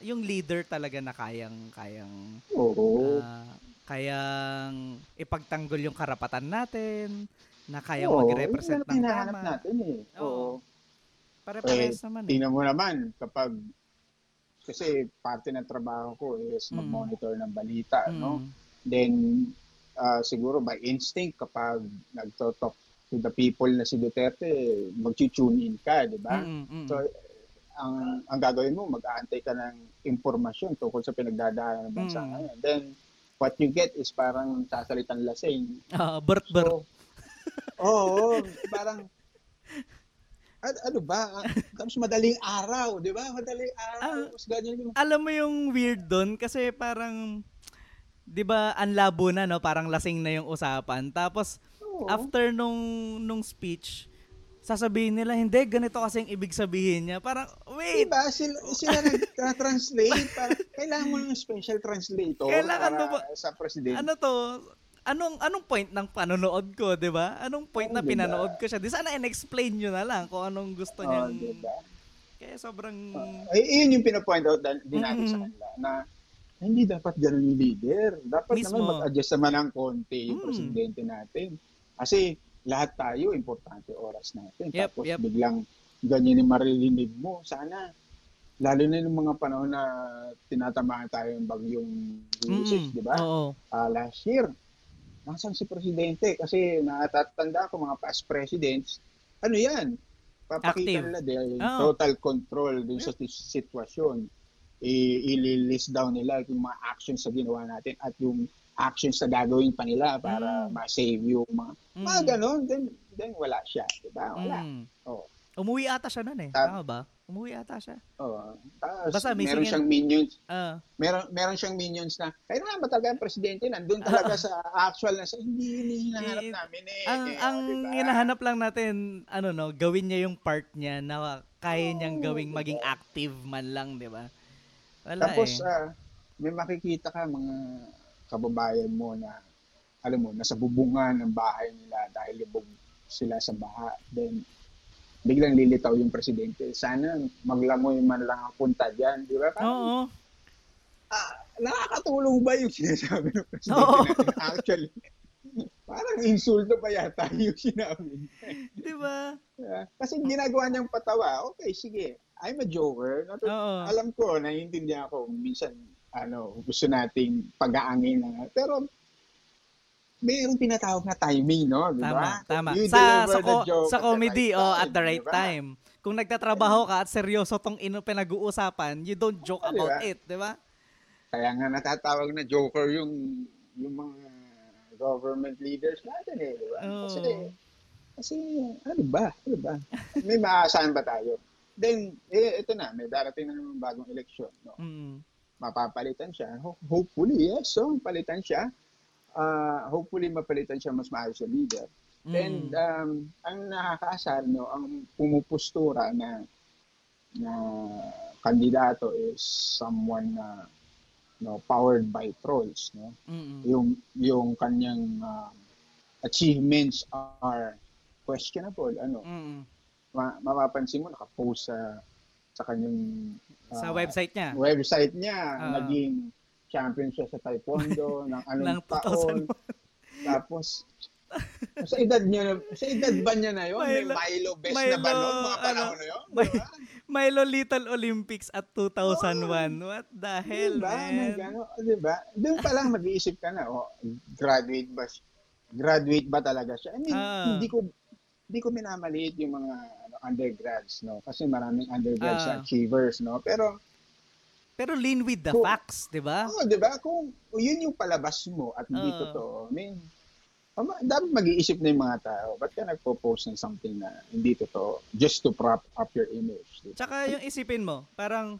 yung leader talaga na kayang kayang Oo. Ah, kayang ipagtanggol yung karapatan natin, na kayang Oo, mag-represent ng tama. natin eh. Oo. Oo. Pare-pares naman eh. Tingnan mo naman kapag kasi parte ng trabaho ko is Mm. mag-monitor ng balita, no? Mm. Then ah, siguro by instinct kapag nagto-talk to the people na si Duterte, mag-tune in ka, di ba? Mm, mm, So ang ang gagawin mo, mag-aantay ka ng impormasyon tungkol sa pinagdadaanan ng bansa Mm. ngayon. Then what you get is parang sasalitang lasing. Ah, bert bert. So, oo, parang at ano ba? Ah, Tapos madaling araw, di ba? Madaling araw. Tapos ganyan yung... Alam mo yung weird doon kasi parang 'di ba ang labo na no, parang lasing na yung usapan. Tapos Oo. after nung nung speech, sasabihin nila hindi ganito kasi yung ibig sabihin niya. Parang wait, Diba? Sila, sila nag-translate. Para, kailangan mo ng special translator Kailangan para mo ba- sa presidente. ano to? Anong anong point ng panonood ko, 'di ba? Anong point Oo, na diba? pinanood ko siya? Di sana in-explain niyo na lang kung anong gusto Oh, niyang diba? Kaya sobrang Uh, yun yung pinapoint out din din natin sa kanila na hindi dapat ganun yung leader. Dapat Mismo. naman mag-adjust naman ng konti yung Mm. presidente natin. Kasi lahat tayo, importante oras natin. Yep, Tapos yep. biglang ganyan yung maririnig mo. Sana, lalo na yung mga panahon na tinatamaan tayo ng bagyong Mm-mm. di ba? Oo. Ah, last year, nasan si presidente? Kasi natatanda ko mga past presidents, ano yan? Papakita Active. nila their Oo. total control dun sa sitwasyon. I- i-list down nila yung mga actions sa ginawa natin at yung actions na gagawin pa nila para Mm. ma-save yung mga, mga Mm. ganon, then, then wala siya. Diba? Wala. Mm. Oo. Umuwi ata siya nun eh. Tap- Tama ba? Umuwi ata siya. Oo. Tapos, Basta meron siyang minions, Ah. meron meron siyang minions na kaya naman ba talaga ang presidente nandun talaga sa actual na sa hindi yung hinahanap Eh, namin eh. ang Eh, ang oh, diba? hinahanap lang natin ano no, gawin niya yung part niya na kaya niyang Oo, gawing diba? maging active man lang, 'di ba? Wala Tapos eh. ah, may makikita ka mga kababayan mo na alam mo nasa bubungan ng bahay nila dahil libog sila sa baha. Then biglang lilitaw yung presidente. Sana maglangoy man lang ang punta diyan, di ba? Oo. ah, nakakatulong ba yung sinasabi ng presidente Oo. natin? Actually, parang insulto pa yata yung sinabi. 'Di ba? Yeah. Kasi ginagawa niyang patawa, okay, sige, I'm a joker. Natu- Oo. Alam ko, naiintindihan ko, minsan, ano, gusto nating pag-aangin na. Pero, mayroong tinatawag na timing, no? Di Tama, ba? tama. You Sa sa, ko- sa comedy right oh at the right di ba? time. Kung nagtatrabaho ka at seryoso tong ino pinag-uusapan, you don't joke Oh, di about it, 'di ba? Kaya nga natatawag na joker yung yung mga government leaders natin eh, di ba? Oo. Kasi, kasi, ano ba? Ano ba? May maaasahan ba tayo? Then, eh, ito na, may darating na naman bagong eleksyon, no? Mm. Mapapalitan siya. Ho- Hopefully, yes. So, palitan siya. Uh, hopefully, mapalitan siya mas maayos na leader. Mm. And um, ang nakakaasar, no, ang pumupustura na na kandidato is someone na no, powered by trolls, no. Mm-mm. Yung yung kanyang um, achievements are questionable, ano. Mm-mm. Ma- mapapansin mo naka-post sa sa kanyang Sa ah, website niya. website niya, Ah. naging champion siya sa taekwondo ng anong Ng taon. Tapos sa edad niya, na- sa edad ba niya na yun? May Milo- Milo best Milo, na ba nun? Mga ano, panahon na yun? May- Di ba? Milo Little Olympics at 2001. What the hell, Diba? man? Ano, di ba? Doon pa lang mag-iisip ka na, oh, graduate ba? Graduate ba talaga siya? I mean, Ah. hindi ko hindi ko minamaliit yung mga ano, undergrads, no? Kasi maraming undergrads Ah. na achievers, no? Pero Pero lean with the Kung- facts, 'di ba? Oo, di ba? Kung yun yung palabas mo at hindi Oo. totoo, I mean, dapat mag-iisip na yung mga tao. Ba't ka nagpo-post ng something na hindi totoo just to prop up your image? di ba? Tsaka yung isipin mo, parang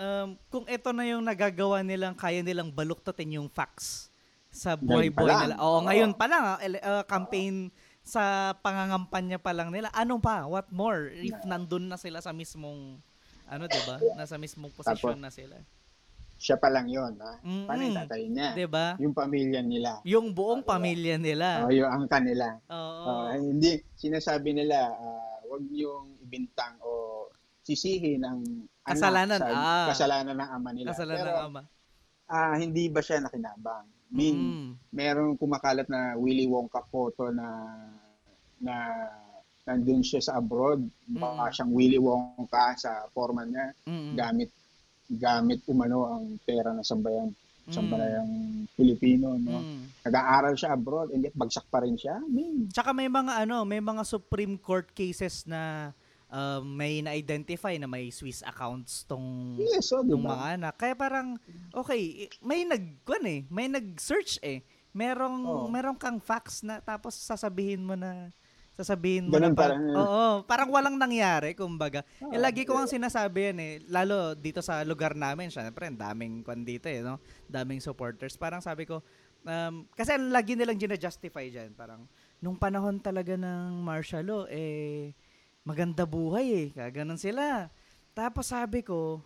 um, kung ito na yung nagagawa nilang, kaya nilang baluktutin yung facts sa buhay-buhay lang. nila. Oo, ngayon pa lang, ah, ah, campaign sa pangangampanya pa lang nila. Ano pa? What more? If nandun na sila sa mismong, ano, di ba? Nasa mismong posisyon na sila. Siya pa lang yun, ha? Mm-mm. Paano yung tatay niya? Di ba? Yung pamilya nila. Yung buong diba? pamilya nila. Oh, yung angka nila. Oo. Oh, hindi, sinasabi nila, ah, wag niyong ibintang o sisihin ang anak Kasalanan, sa ah. kasalanan ng ama nila. Kasalanan Pero, ng ama. ah, hindi ba siya nakinabang? I mean, Mm. merong kumakalat na Willy Wonka photo na na nandun siya sa abroad. Baka Mm. siyang Willy Wonka sa forma niya. Mm. Gamit gamit umano ang pera ng sambayang Mm. sambayang Pilipino. No? Mm. Nag-aaral siya abroad and yet bagsak pa rin siya. I mean, Tsaka may mga ano, may mga Supreme Court cases na um, may na-identify na may Swiss accounts tong yes, oh, tong diba? mga anak. Kaya parang okay, may nag eh, may nag-search eh. Merong Oo. merong kang facts na tapos sasabihin mo na sasabihin mo Ganun na parang, parang, eh. oo, parang walang nangyari kumbaga. Oo, eh, lagi ko ang sinasabi yan eh, lalo dito sa lugar namin, syempre, ang daming kwan dito eh, no? Daming supporters. Parang sabi ko, um, kasi ang lagi nilang gina-justify dyan, parang, nung panahon talaga ng martial law, eh, maganda buhay eh, kaganon sila. Tapos sabi ko,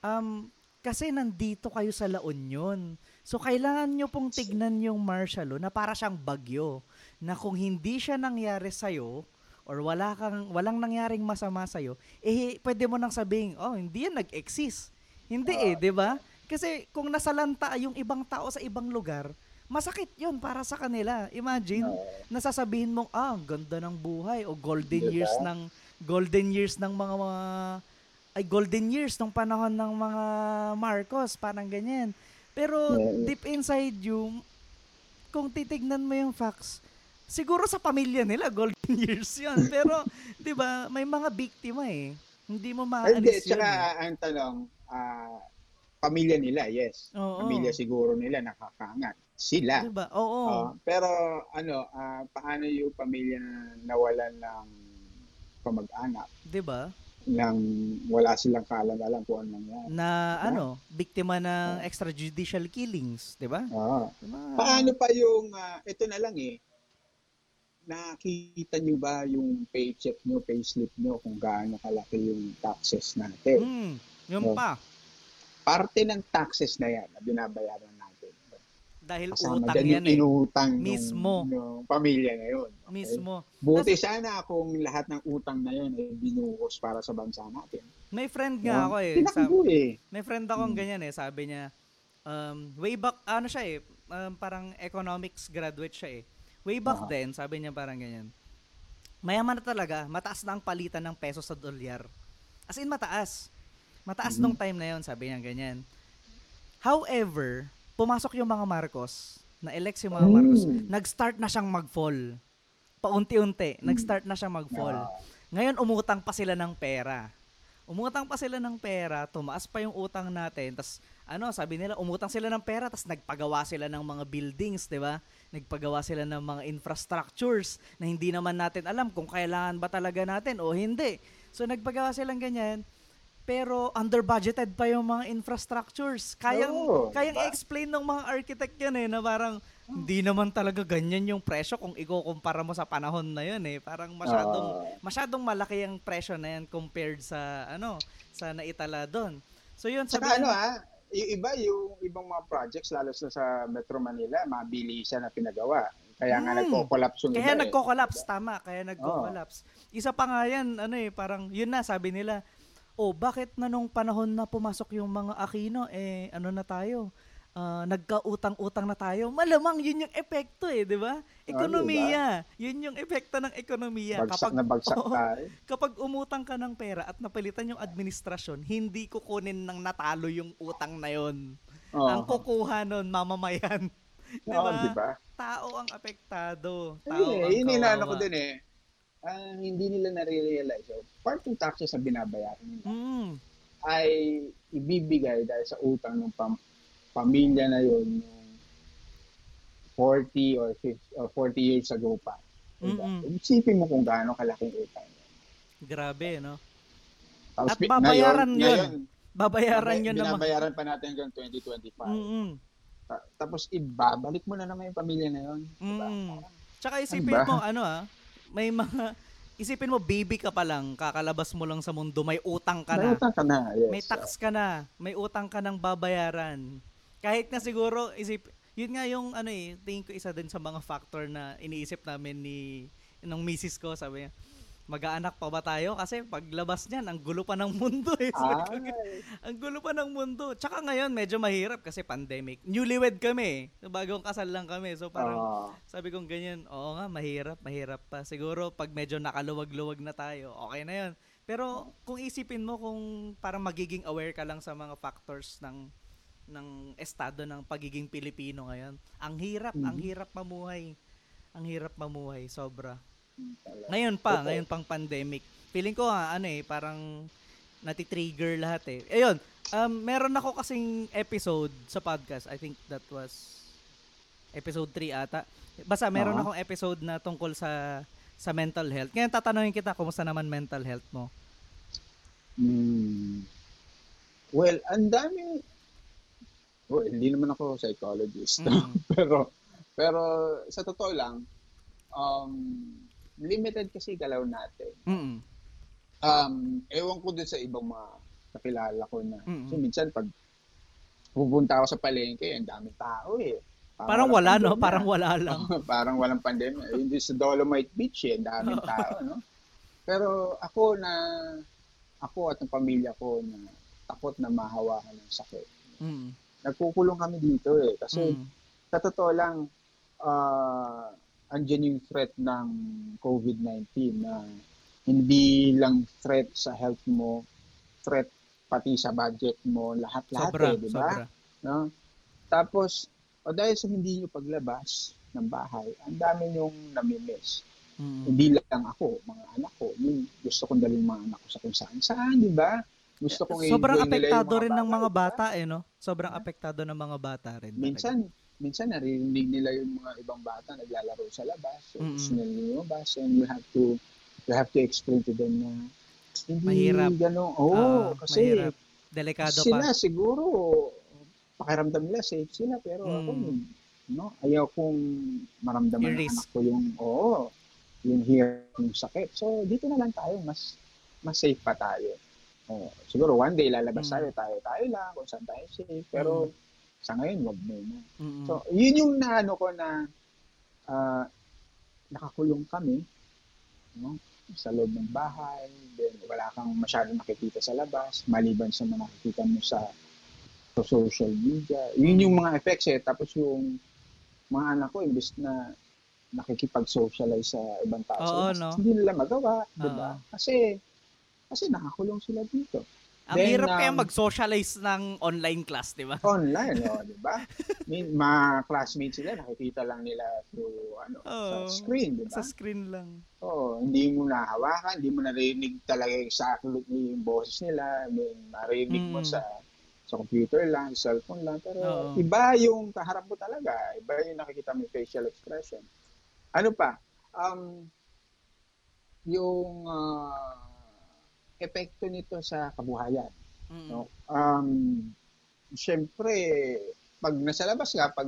um, kasi nandito kayo sa La Union. So, kailangan nyo pong tignan yung martial law na para siyang bagyo. Na kung hindi siya nangyari sa'yo, or wala kang, walang nangyaring masama sa'yo, eh, pwede mo nang sabihin, oh, hindi yan nag-exist. Hindi eh, di ba? Kasi kung nasalanta yung ibang tao sa ibang lugar, masakit yun para sa kanila. Imagine, Oo. nasasabihin mong, ah, ganda ng buhay o golden Diba? years ng golden years ng mga mga ay golden years ng panahon ng mga Marcos, parang ganyan. Pero deep inside you, kung titignan mo yung facts, siguro sa pamilya nila golden years 'yon. Pero 'di ba, may mga biktima eh. Hindi mo Ay, Hindi, yun. tsaka eh. ang tanong, ah, pamilya nila, yes. Oo. Pamilya siguro nila nakakaangat. Sila. 'Di ba? Oo. Ah, pero ano, ah, paano yung pamilya na nawalan ng kamag-anak, 'Di ba? nang wala silang kaalam-alam kung ano nangyari. Na ano, biktima ng extrajudicial killings, 'di ba? Ah. Diba? Paano pa yung, ah, ito na lang eh, nakita nyo ba yung paycheck nyo, payslip nyo, kung gaano kalaki yung taxes natin? Mm, yun Oh. pa. Parte ng taxes na yan na binabayaran natin. Dahil Kasama utang dyan yan eh. inutang Mismo. nung pamilya ngayon. Okay? Mismo. Buti sana kung lahat ng utang na yun ay binuhos para sa bansa natin. May friend nga ako eh. Tinakbo eh. may friend akong Hmm. ganyan eh. Sabi niya, um, way back, ano siya eh, um, parang economics graduate siya eh. Way back Aha. then, sabi niya parang ganyan. Mayaman na talaga, mataas na ang palitan ng peso sa dolyar. As in, mataas. Mataas Mhm. nung time na yon sabi niya ganyan. However, pumasok yung mga Marcos, na-elect si mga Marcos, Mm. nag-start na siyang mag-fall. Paunti-unti, nag-start na siyang mag-fall. Ngayon, umutang pa sila ng pera. Umutang pa sila ng pera, tumaas pa yung utang natin, tas ano, sabi nila, umutang sila ng pera, tas nagpagawa sila ng mga buildings, di ba? Nagpagawa sila ng mga infrastructures na hindi naman natin alam kung kailangan ba talaga natin o hindi. So, nagpagawa silang ganyan, pero under budgeted pa yung mga infrastructures. Kayang, Oo, kayang diba? i-explain ng mga architect yan eh, na parang, hindi naman talaga ganyan yung presyo kung ikukumpara mo sa panahon na yun eh. Parang masyadong ah, masyadong malaki ang presyo na yan compared sa ano sa naitala doon. So yun sabi ano ah, yung iba, yung ibang mga projects, lalo na sa Metro Manila, mabilisan na pinagawa. Kaya nga Mm. nagko-collapse yung kaya iba eh. nagko-collapse tama, kaya nagko-collapse. Isa pa nga yan, ano eh, parang yun na sabi nila, oh, bakit na nung panahon na pumasok yung mga Aquino eh ano na tayo? Ah, nagkautang-utang na tayo. Malamang yun yung epekto eh, di ba? Ekonomiya. Yun yung epekto ng ekonomiya. Bagsak na bagsak tayo. kapag umutang ka ng pera at napalitan yung administrasyon, hindi kukunin ng natalo yung utang na yon. Oo. Ang kukuha nun, mamamayan. Di ba? di ba? Tao ang apektado. Tao Hindi, ang yun inaano ko din eh. Ah, hindi nila nare-realize. So, part ng taxes na binabayaran nila Mm. ay ibibigay dahil sa utang ng pam- pamilya na nung 40 or 50 or 40 years ago pa. Diba? Mm-mm. Isipin mo kung gaano kalaking utang. Grabe, no? Tapos, At babayaran ngayon, yun. ngayon, Babayaran yun naman. Binabayaran pa natin hanggang 2025. Mm-mm. Ta- Tapos ibabalik mo na naman yung pamilya na yun. Diba? Mm. Tsaka isipin Ano ba? mo, ano ah, may mga, isipin mo, baby ka pa lang, kakalabas mo lang sa mundo, may utang ka May na. utang ka na. Yes. may tax ka na, may utang ka ng babayaran. Kahit na siguro, isip, yun nga yung ano eh, tingin ko isa din sa mga factor na iniisip namin ni nung misis ko, sabi niya, mag-aanak pa ba tayo? Kasi paglabas niyan, ang gulo pa ng mundo eh. Ang gulo pa ng mundo. Tsaka ngayon, medyo mahirap kasi pandemic. Newlywed kami eh. Bagong kasal lang kami. So parang, ah, sabi kong ganyan, oo nga, mahirap, mahirap pa. Siguro pag medyo nakaluwag-luwag na tayo, okay na yun. Pero kung isipin mo kung parang magiging aware ka lang sa mga factors ng ng estado ng pagiging Pilipino ngayon. Ang hirap, ang Mhm. hirap mamuhay. Ang hirap mamuhay, sobra. talaga. Ngayon pa, Totoo. ngayon pang pandemic. Feeling ko ha, ano eh, parang natitrigger lahat eh. Ayun, um, meron ako kasing episode sa podcast. I think that was episode 3 ata. Basta meron Oo. akong episode na tungkol sa sa mental health. Ngayon tatanungin kita, kumusta naman mental health mo? Hmm. Well, ang dami. Well, hindi naman ako psychologist. Mm. pero, pero sa totoo lang, um, limited kasi galaw natin. Mm. Um, ewan ko din sa ibang mga kakilala ko na. Mm. Kasi minsan pag pupunta ako sa palengke, ang daming tao eh. Parang wala, no? pandemya. Parang wala lang. parang walang pandemya. Hindi sa Dolomite Beach eh, ang daming tao, no? Pero ako na, ako at ang pamilya ko na takot na mahawakan ng sakit. Mm. Nagkukulong kami dito eh. Kasi Mm. sa totoo lang, uh, andyan yung threat ng COVID-19 na hindi lang threat sa health mo, threat pati sa budget mo, lahat-lahat Sobra, eh, di ba? No? Tapos, o dahil sa hindi nyo paglabas ng bahay, ang dami nyong namimiss. Mm. Hindi lang ako, mga anak ko. Yung gusto kong dalhin mga anak ko sa kung saan saan, di ba? Gusto kong Sobrang apektado rin ng mga bata eh, no? Sobrang apektado ng mga bata rin. talaga. Minsan, minsan naririnig nila yung mga ibang bata naglalaro sa labas. So, Mm-mm. gusto nila lumabas and you have to you have to explain to them na hindi Mahirap. gano'n. Oo, Ah, kasi mahirap. Delikado sila pa. siguro pakiramdam nila safe sila pero ako Mm. no ayaw kong maramdaman ng anak ko yung oo yung hirap yung sakit so dito na lang tayo mas mas safe pa tayo oh, siguro one day lalabas Mm. tayo tayo tayo lang kung saan tayo safe. Pero sa ngayon wag muna Mm. so yun yung naano ko na ah, nakakulong kami no? Sa loob ng bahay then wala kang masyadong nakikita sa labas maliban sa mga nakikita mo sa sa social media. Yun yung mga effects eh. Tapos yung mga anak ko imbes na nakikipag-socialize sa ibang tao Oo, no? hindi nila magawa di ba? Kasi kasi nakakulong sila dito Ang Then, hirap kaya um, mag-socialize ng online class, di ba? online oh, di ba May- mga classmates sila nakikita lang nila through ano Oo. sa screen di ba Sa screen lang. Oo, hindi mo nahawakan, hindi mo narinig talaga exactly yung boses nila, I mean, marinig mo Mm. sa sa computer lang, sa cellphone lang, pero Oo. iba yung kaharap mo talaga, iba yung nakikita mo yung facial expression. Ano pa? Um, yung ah, epekto nito sa kabuhayan. Mm. No? Um, Siyempre, pag nasa labas ka, pag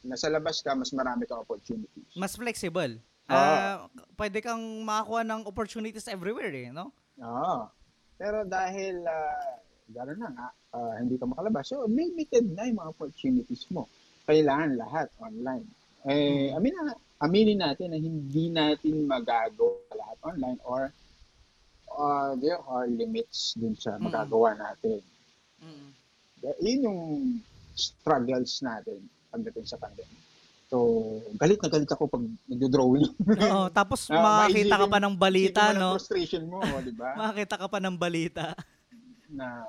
nasa labas ka, mas marami kang opportunities. Mas flexible. Ah, pwede kang makakuha ng opportunities everywhere eh, no? Oo. Pero dahil uh, gano'n na nga, ah, hindi ka makalabas, so limited na yung mga opportunities mo. Kailangan lahat online. Eh, Hmm. aminin, aminin natin na hindi natin magagawa lahat online or uh, there are limits dun sa Mm. magagawa natin. Mm. Yun yung struggles natin pagdating sa pandemic. So, galit na galit ako pag nagdo-drawing. Oo, tapos Ah, makakita ka pa ng balita, no? frustration mo, di ba? Makakita ka pa ng balita. na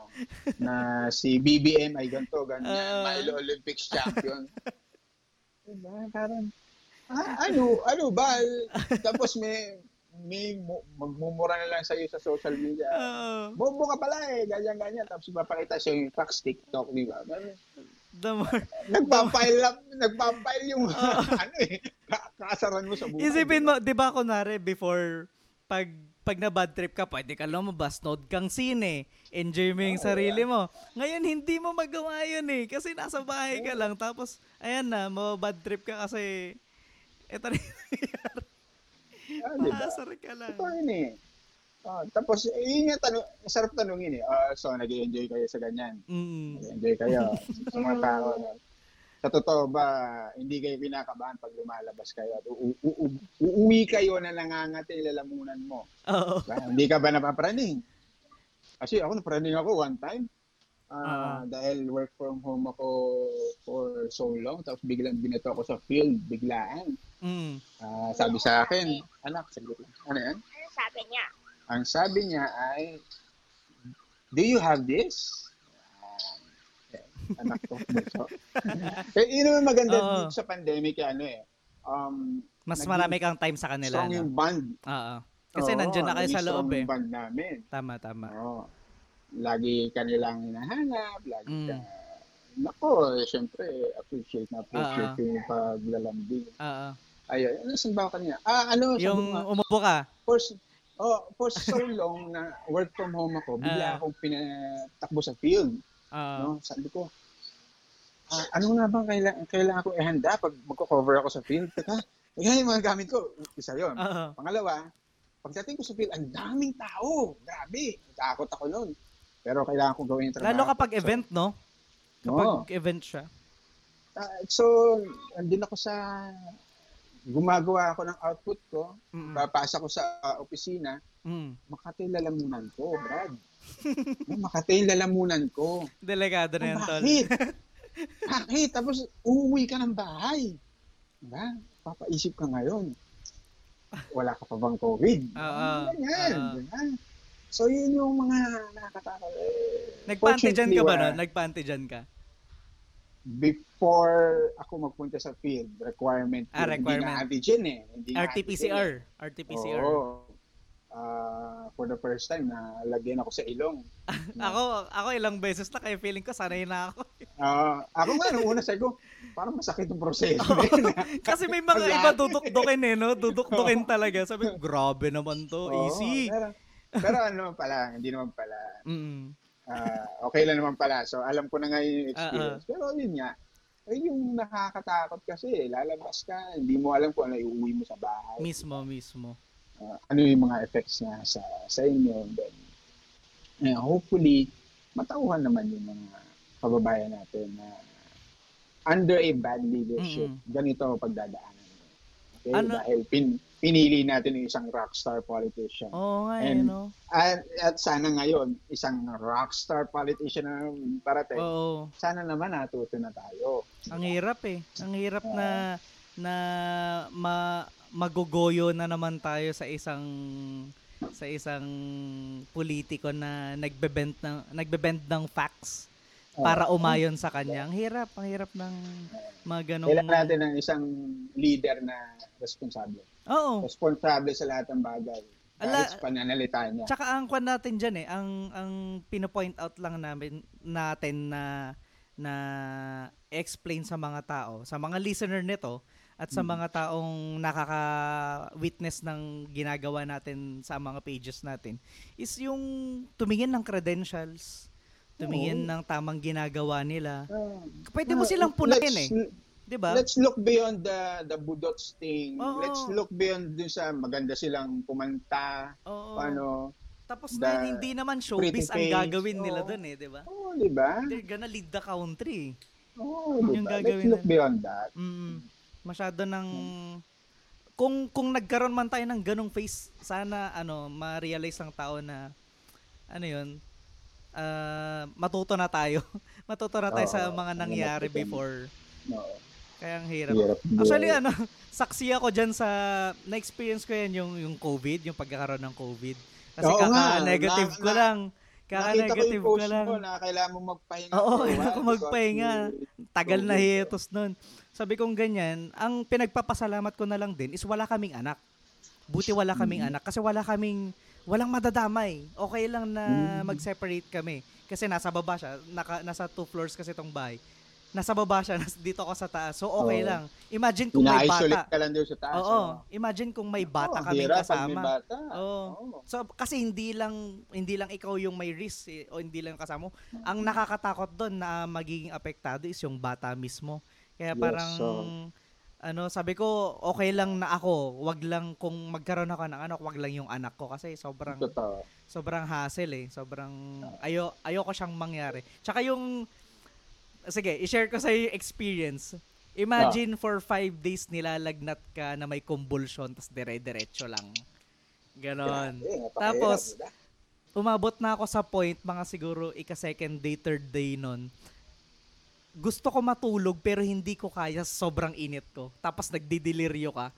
na si BBM ay ganito, ganyan, Ah. Milo Olympics champion. diba? Parang, ah, ano, ano ba? Tapos may, may mu- magmumura na lang sa'yo sa social media. Oo. Bobo ka pala eh, ganyan, ganyan. Tapos papakita siya yung facts TikTok, di ba? The more, Nagpapile up, nagpapile yung, ano eh, ka- kasaran mo sa buhay. Isipin mo, 'di ba kunwari before pag pag na bad trip ka, pwede ka lumabas, nod kang sine, enjoy mo yung Oo, sarili mo. Ngayon hindi mo magawa 'yun eh kasi nasa bahay ka lang tapos ayan na, mo bad trip ka kasi eto rin. Ah, di ba? Maasar ka lang. Ito yun eh. Ah, tapos, yun yung tanong, sarap tanungin eh. Ah, so, nag-enjoy kayo sa ganyan. Mm. Nag-enjoy kayo sa mga tao. Sa totoo ba, hindi kayo kinakabahan pag lumalabas kayo at u- u- u- uuwi kayo na nangangati lalamunan mo. Oo. Ba? hindi ka ba napapraning? Kasi ako napraning ako one time. Ah, dahil work from home ako for so long, tapos biglang binato ako sa field, biglaan. Mm. Ah, sabi sa akin, anak, saglit lang. Ano yan? Ano sabi niya? Ang sabi niya ay, do you have this? Ah, eh, anak ko. Eh, yun naman maganda dito sa pandemic, ano eh. Um, Mas marami kang time sa kanila. strong No? yung band. Oo. Kasi Oo, nandiyan na kayo sa loob eh. yung band namin. Tama, tama. Oo. Lagi kanilang hinahanap, lagi Mm. ka, Nako, eh, syempre, appreciate na appreciate ko yung paglalambing. Oo. Ayun, ano saan ba ako kanina? Ah, ano, Yung nga, umupo ka. for, oh, for so long na work from home ako, bigla Ah. akong pinatakbo sa field. Oo. No? Sabi ko, ah, ano nga bang kailangan, kailangan ko ihanda pag magko-cover ako sa field? Teka, yan yung mga gamit ko. Isa yon. Oo. Pangalawa, pagdating ko sa field, ang daming tao. Grabe. Takot ako noon. Pero kailangan ko gawin yung trabaho. Lalo kapag. So, event, no? Kapag Oo. event siya. Ah, so, andun ako sa gumagawa ako ng output ko, Mm. papasa ko sa ah, opisina, Mm. Makati lalamunan ko, Brad. Makati yung lalamunan ko. Delikado na Oh, yan, tol. bakit? bakit? Tapos uuwi ka ng bahay. Diba? Papaisip ka ngayon. Wala ka pa bang COVID? Oo. Ganyan. Diba? So, yun yung mga nakakatakot. Eh, Nagpa-antigen ka ba no? wala. Nagpa-antigen ka? Before ako magpunta sa field, requirement. Ah, requirement. Hindi na antigen eh. Hindi na RT-PCR. antigen RT-PCR. eh. Oo. Ah, for the first time, na lagyan ako sa ilong. Ako, ako ilang beses na kaya feeling ko sanay na ako. Ah, ako nga, nung una sabi ko, parang masakit yung proseso. Kasi may mga iba dudukdukin eh, no? Dudukdukin talaga. Sabi ko, grabe naman to. Oo, Easy. Pero, pero ano pala, hindi naman pala. Mm. Ah, okay lang naman pala. So, alam ko na nga yung Ah, experience. Pero yun nga, ay yung nakakatakot kasi, lalabas ka, hindi mo alam kung ano iuwi mo sa bahay. Mismo, mismo. Ah, ano yung mga effects niya sa, sa inyo. Then, eh, hopefully, matauhan naman yung mga kababayan natin na under a bad leadership, ganito ang pagdadaanan. Okay? Ano- Dahil pin, pinili natin yung isang rockstar politician. Oo nga eh, And- no? At, at sana ngayon, isang rockstar politician na parating, Oo. sana naman natuto na tayo. Ang hirap eh. Ang hirap na na ma, magugoyo na naman tayo sa isang sa isang politiko na nagbebend ng nagbebend ng facts para umayon sa kanya. Ang hirap, ang hirap ng mga ganong Kailangan natin ng isang leader na responsable. Oo. Responsable sa lahat ng bagay. Ala- sa pananalita niya. Tsaka ang kwan natin diyan eh, ang ang pino-point out lang namin natin na na explain sa mga tao, sa mga listener nito at sa Mm. mga taong nakaka-witness ng ginagawa natin sa mga pages natin is yung tumingin ng credentials, tumingin Oo. ng tamang ginagawa nila. Ah, Pwede mo ah, silang punakin let's- eh, 'di ba? Let's look beyond the the budots thing. Oo. Let's look beyond dun sa maganda silang kumanta, Oo. ano. Tapos na hindi naman showbiz ang gagawin nila oo. doon eh, 'di ba? Oo, di ba? They're gonna lead the country. Oo, Yung di ba? Let's gagawin look nila. beyond that. Mm. Masyado ng kung kung nagkaroon man tayo ng ganong face, sana ano, ma-realize ng tao na ano 'yun, ah, matuto na tayo. matuto na tayo sa Oo, mga ano nangyari matuto before. No. Kaya ang hirap. Hirap Actually ano, saksi ako diyan sa na-experience ko yan yung yung COVID, yung pagkakaroon ng COVID. Kasi Oo nga, kaka-negative na- ko lang. Ko Kaka-negative ko post lang. mo na kailangan mo magpahinga. Oo, a kailangan ko magpahinga. Tagal na hiatus nun. Sabi kong ganyan, ang pinagpapasalamat ko na lang din is wala kaming anak. Buti wala kaming Mhm. anak kasi wala kaming walang madadamay. Okay lang na Mhm. mag-separate kami. Kasi nasa baba siya, naka, nasa two floors kasi tong bahay. Nasa baba siya, nas, dito ako sa taas. So okay Oo. lang. Imagine kung may bata. ka lang doon sa taas. Oo. Imagine kung may bata hirap pag kasama. May bata. Oo. Oo. So kasi hindi lang hindi lang ikaw yung may risk eh, o hindi lang kasama. Ang nakakatakot doon na magiging apektado is yung bata mismo. Kaya Yes, parang so- ano, sabi ko okay lang na ako, wag lang kung magkaroon ako ng anak, wag lang yung anak ko kasi sobrang Totoo. sobrang hassle eh. Sobrang ayo ayoko siyang mangyari. Tsaka yung sige, i-share ko sa yung experience. Imagine for five days nilalagnat ka na may convulsion tas dire-diretso lang. Ganon. Napakahirap, Tapos, umabot na ako sa point, mga siguro ika-second day, third day nun. Gusto ko matulog pero hindi ko kaya sobrang init ko. Tapos nagdideliryo ka.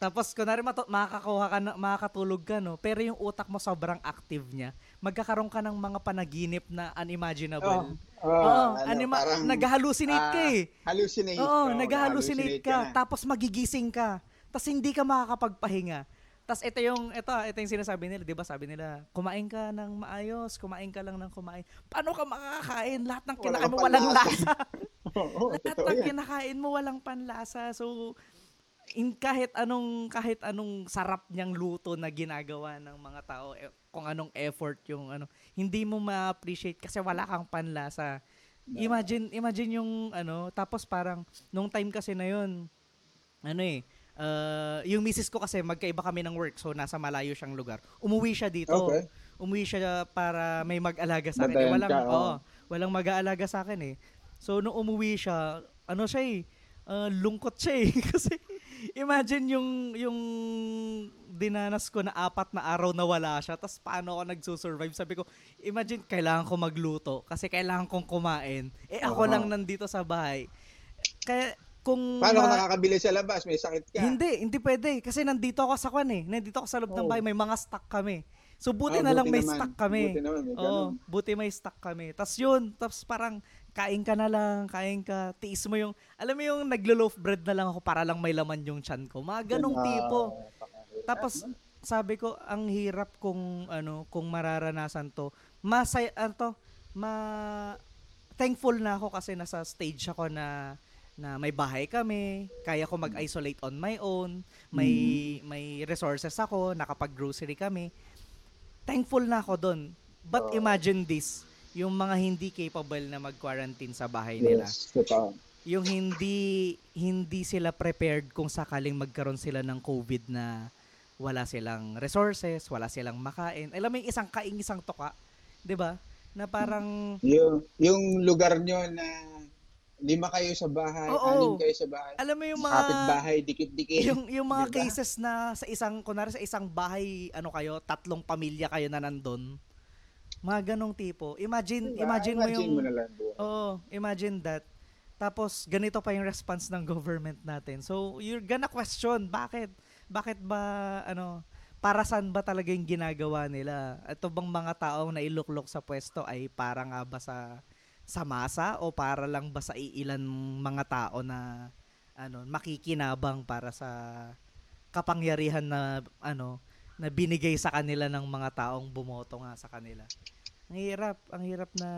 Tapos kunwari matu- makakakuha ka na, makakatulog ka no, pero yung utak mo sobrang active niya. Magkakaroon ka ng mga panaginip na unimaginable. Oo, Oo, ano, anima- parang, nag-hallucinate ka ah, eh. Hallucinate. Oo, Oo, nag-hallucinate ka, na. tapos magigising ka. Tapos hindi ka makakapagpahinga. Tapos ito yung ito, ito yung sinasabi nila, 'di ba? Sabi nila, kumain ka ng maayos, kumain ka lang ng kumain. Paano ka makakakain? Lahat ng kinakain mo walang lasa. Lahat ng kinakain mo walang panlasa. So in kahit anong kahit anong sarap niyang luto na ginagawa ng mga tao, eh, kung anong effort yung ano, hindi mo ma-appreciate kasi wala kang panlasa. Imagine imagine yung ano, tapos parang nung time kasi na yun, ano eh, uh, yung misis ko kasi magkaiba kami ng work so nasa malayo siyang lugar. Umuwi siya dito. Okay. Umuwi siya para may mag-alaga sa akin. Eh, walang ka, oo. oo, walang mag-aalaga sa akin eh. So nung umuwi siya, ano siya eh, uh, lungkot siya eh kasi imagine yung yung dinanas ko na apat na araw na wala siya, tapos paano ako nagsusurvive? Sabi ko, imagine, kailangan ko magluto kasi kailangan kong kumain. Eh, ako Oo. lang nandito sa bahay. Kaya, kung... Paano ka ma- nakakabili sa labas? May sakit ka. Hindi, hindi pwede. Kasi nandito ako sa kwan eh. Nandito ako sa loob ng Oo. bahay. May mga stock kami. So, buti Ah, na lang buti may naman. stock kami. Buti naman, may ganun. buti may stock kami. Tapos yun, tapos parang kain ka na lang, kain ka, tiis mo yung, alam mo yung naglo-loaf bread na lang ako para lang may laman yung chan ko. Mga ganong tipo. Tapos, sabi ko, ang hirap kung, ano, kung mararanasan to. Masay, ano to, ma, thankful na ako kasi nasa stage ako na, na may bahay kami, kaya ko mag-isolate on my own, may, may resources ako, nakapag-grocery kami. Thankful na ako doon. But imagine this, yung mga hindi capable na mag-quarantine sa bahay nila Yes, totoo. yung hindi hindi sila prepared kung sakaling magkaroon sila ng COVID na wala silang resources, wala silang makain. Alam mo yung isang kaing isang toka, 'di ba? Na parang Yung, yung lugar nyo na lima kayo sa bahay, Oo. anim kayo sa bahay, alam mo yung mga kapit-bahay, dikit-dikit. yung yung mga Diba? cases na sa isang kunwari sa isang bahay, ano kayo, tatlong pamilya kayo na nandun. Mga ganong tipo. Imagine Diba? imagine mo yung mo na lang buhay. Oo, imagine that. Tapos, ganito pa yung response ng government natin. So, you're gonna question, bakit? Bakit ba, ano, para saan ba talaga yung ginagawa nila? Ito bang mga taong nailuklok sa pwesto ay para nga ba sa, sa masa o para lang ba sa iilan mga tao na ano, makikinabang para sa kapangyarihan na ano na binigay sa kanila ng mga taong bumoto nga sa kanila. Ang hirap, ang hirap na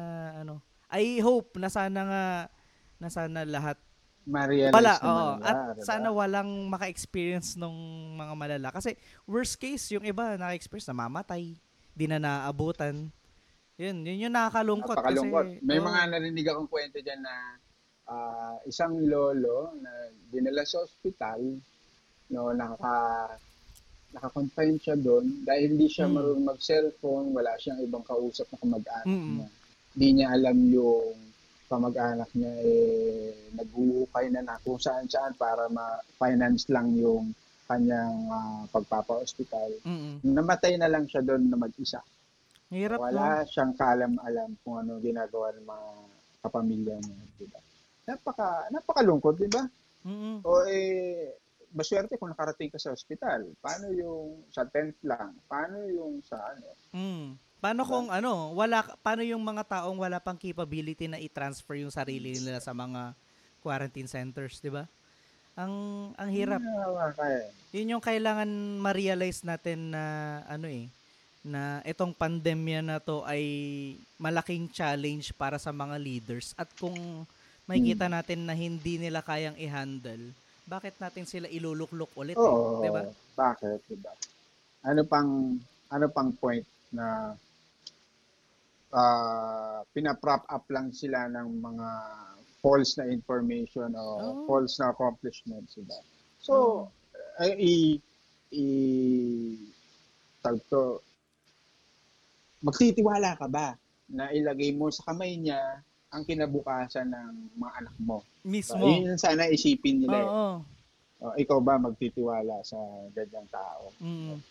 ano. I hope na sana nga na sana lahat Ma-realize wala, oo. nila, At diba? sana walang maka-experience nung mga malala. Kasi worst case, yung iba naka-experience, namamatay. Di na naabutan. Yun, yun yung nakakalungkot. Napakalungkot. Kasi, May oo. mga narinig akong kwento dyan na ah, isang lolo na dinala sa ospital, no, nakaka naka-confine siya doon dahil hindi siya Mm. marunong mag-cellphone, wala siyang ibang kausap na kamag-anak Mm-mm. niya. Hindi niya alam yung kamag-anak niya eh naghuhukay na na kung saan-saan para ma-finance lang yung kanyang ah, pagpapa-hospital. Mm-mm. Namatay na lang siya doon na mag-isa. Hirap? Wala siyang kalam-alam kung ano ginagawa ng mga kapamilya niya, di ba? Napaka, napakalungkot, di ba? Mm-mm. O eh, maswerte kung nakarating ka sa ospital. Paano yung sa tent lang? Paano yung sa ano? Mm. Paano kung ano, wala paano yung mga taong wala pang capability na i-transfer yung sarili nila sa mga quarantine centers, 'di ba? Ang ang hirap. Kaya. Yun yung kailangan ma-realize natin na ano eh na itong pandemya na to ay malaking challenge para sa mga leaders at kung makikita natin na hindi nila kayang i-handle, bakit natin sila iluluklok ulit eh, Oo. 'di ba? Bakit, di ba? Ano pang, ano pang point na ah pina-prop up lang sila ng mga false na information o Oo. false na accomplishments, di ba? So, ay, i, i, tawag to, magtitiwala ka ba na ilagay mo sa kamay niya ang kinabukasan ng mga anak mo? So, Mismo. yun yung sana isipin nila. eh. Oo. Oh, ikaw ba magtitiwala sa ganyang tao? Mm.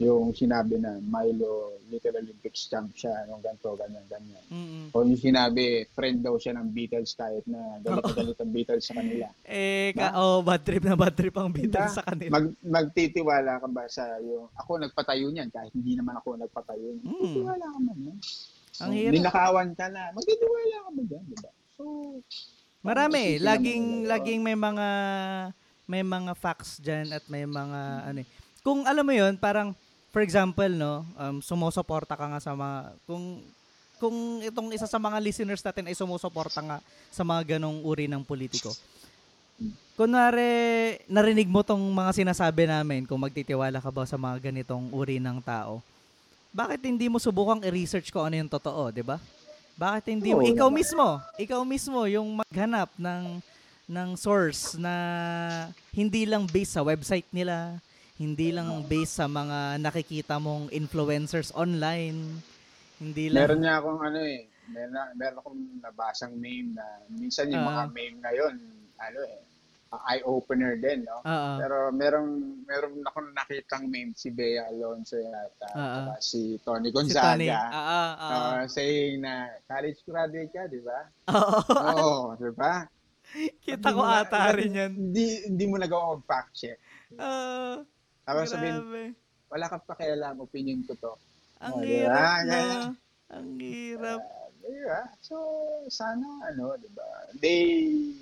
Yung sinabi na Milo Little Olympics champ siya, nung ganito, ganyan, ganyan. Mm. O yung sinabi, friend daw siya ng Beatles kahit na galit na galit ang Beatles sa kanila. Eh, ka, oh, bad trip na bad trip ang Beatles Diba? sa kanila. Mag, magtitiwala ka ba sa yung, ako nagpatayo niyan kahit hindi naman ako nagpatayo niyan. Mm. Magtitiwala ka man yan. Ang hirap. Ninakawan ka na, magtitiwala ka ba dyan, di ba? So, Marami, laging laging may mga may mga facts diyan at may mga ano eh. Kung alam mo 'yon, parang for example, no, um, sumusuporta ka nga sa mga kung kung itong isa sa mga listeners natin ay sumusuporta nga sa mga ganong uri ng politiko. Kunwari, narinig mo tong mga sinasabi namin kung magtitiwala ka ba sa mga ganitong uri ng tao. Bakit hindi mo subukang i-research ko ano yung totoo, 'di ba? Bakit hindi mo ikaw mismo, ikaw mismo yung maghanap ng ng source na hindi lang based sa website nila, hindi lang based sa mga nakikita mong influencers online, hindi lang meron niya akong ano eh, meron, meron akong nabasang meme na minsan yung mga Ah. meme ngayon, ano eh, uh, eye-opener din, no? Oo. Pero merong merong ako nakitang meme si Bea Alonso yata, saka si Tony Si Tony. Gonzaga. Oo. uh, saying na college graduate ka, di ba? Oo. Oo, di ba? Kita ko ata rin yan. Hindi, hindi mo nagawa mag-fact check. Oo. Tapos sabihin, wala kang pakialam, opinion ko to. Ang Oh, hirap diba? na. Ang hirap. Diba? So, sana, ano, di ba? They,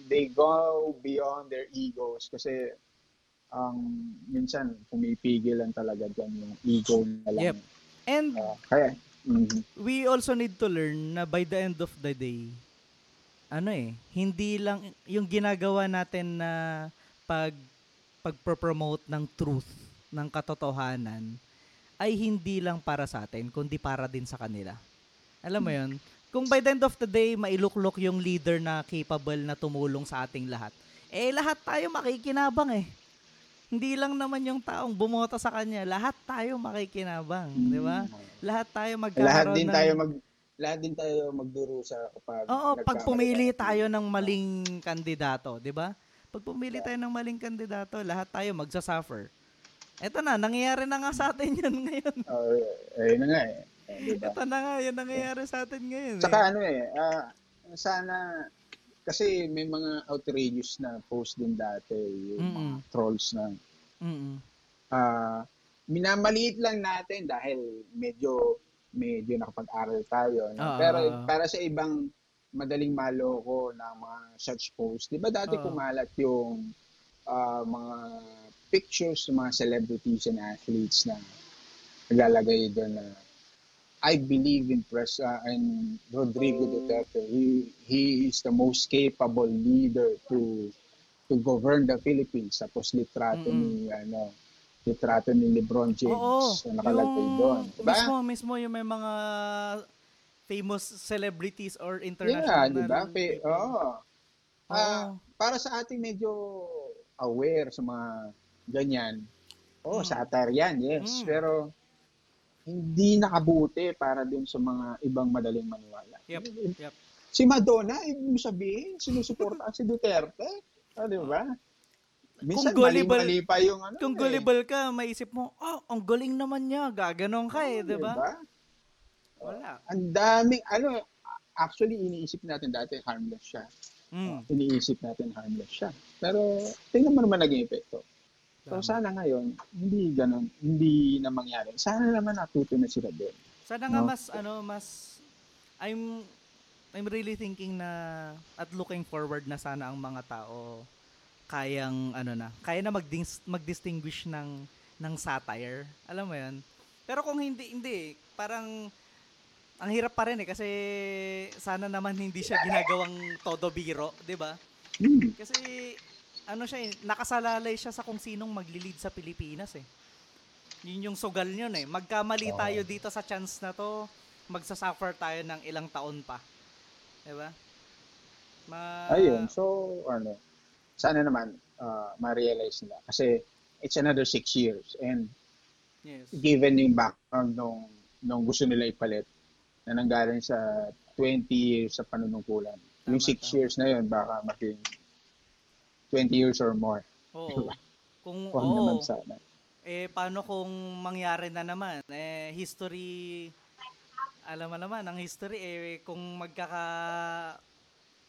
they go beyond their egos kasi ang minsan pumipigil lang talaga dyan yung ego na lang. Yep. And Ah, kaya, mhm. we also need to learn na by the end of the day, ano eh, hindi lang, yung ginagawa natin na pag, pag-promote ng truth, ng katotohanan, ay hindi lang para sa atin, kundi para din sa kanila. Alam mo yun? Kung by the end of the day, mailuklok yung leader na capable na tumulong sa ating lahat, eh lahat tayo makikinabang eh. Hindi lang naman yung taong bumoto sa kanya, lahat tayo makikinabang, di ba? Lahat tayo magkakaroon lahat din ng- tayo mag lahat din tayo magdurusa kapag Oo, pag pumili tayo. ng maling kandidato, 'di ba? Pag pumili tayo ng maling kandidato, lahat tayo magsasuffer. Eto na, nangyayari na nga sa atin 'yan ngayon. Oh, ayun na nga eh. Eh, diba? Ito na nga, 'yan nangyayari sa atin ngayon. Saka eh. ano eh, ah, sana kasi may mga outrageous na post din dati yung mga Mm-mm. trolls na Mm-mm. ah minamaliit lang natin dahil medyo medyo nakapag-aral tayo. no? Oo. Pero para sa ibang madaling maloko na mga such post, 'di ba dati Oo. kumalat yung ah, mga pictures ng mga celebrities and athletes na naglalagay doon na I believe in Pres uh, in Rodrigo Duterte. He he is the most capable leader to to govern the Philippines. Tapos litrato ni ano litrato ni LeBron James Oo, na nakalagay doon. Diba? Mismo, mismo yung may mga famous celebrities or Yeah, international di ba? Pe, oo. Ah, Oo. para sa ating medyo aware sa mga ganyan. Oh, Mm. satire yan, yes. Mm. Pero hindi nakabuti para din sa mga ibang madaling maniwala. Yep, yep. Si Madonna, ibig mo sabihin, sinusuportahan si Duterte. Ah, di ba? Minsan, Kung gullible- mali-mali pa yung ano. Kung eh. gullible ka, maisip mo, oh, ang galing naman niya, gaganong ka eh, Oh, di ba? diba? Wala. Ang daming, ano, actually, iniisip natin dati harmless siya. Mm. Iniisip natin harmless siya. Pero, tingnan mo naman naging epekto. So, sana ngayon, hindi ganun, hindi na mangyari. Sana naman natuto na sila din. Sana nga No? mas ano mas I'm I'm really thinking na at looking forward na sana ang mga tao kayang ano na, kaya na magdis, mag-distinguish ng ng satire. Alam mo 'yun? Pero kung hindi hindi, parang ang hirap pa rin eh kasi sana naman hindi siya ginagawang todo biro, 'di ba? Kasi ano siya eh, nakasalalay siya sa kung sinong magli-lead sa Pilipinas eh. Yun yung sugal yun eh. Magkamali Oo. tayo dito sa chance na to, magsasuffer tayo ng ilang taon pa. Diba? Ma- Ayun, so, ano, sana naman, uh, ma-realize nila. Kasi, it's another six years. And, Yes. given yung background nung, nung gusto nila ipalit, na nanggaling sa 20 years sa panunungkulan. yung six tama. years na yun, baka maging 20 years or more. Oo. Kung, Huwag oo. naman sana. Eh, paano kung mangyari na naman? Eh, history, alam mo naman, ang history, eh, kung magkaka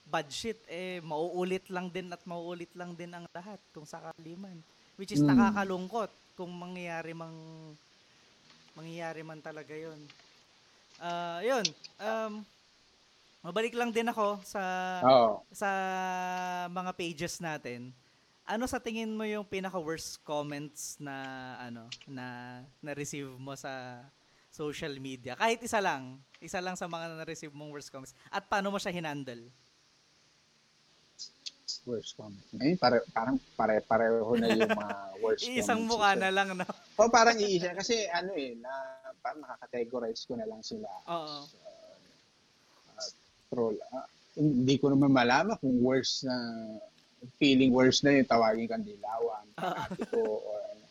bad shit, eh, mauulit lang din at mauulit lang din ang lahat kung sakali man. Which is Mm. nakakalungkot kung mangyayari mang mangyayari man talaga yon. Ah, yun. Um, mabalik lang din ako sa Oo. sa mga pages natin, ano sa tingin mo yung pinaka worst comments na ano na na-receive mo sa social media? Kahit isa lang, isa lang sa mga na-receive mong worst comments. At paano mo siya hinandle? Worst comment. Ngayon, pare, parang pare-pareho na yung mga worst Isang comments. mukha na lang, no? O parang iisa. Kasi ano eh, na, parang nakakategorize ko na lang sila. Oo. Troll. Ah, hindi ko naman malaman kung worst na, feeling worst na yung tawagin kang dilawan, panatiko, or ano.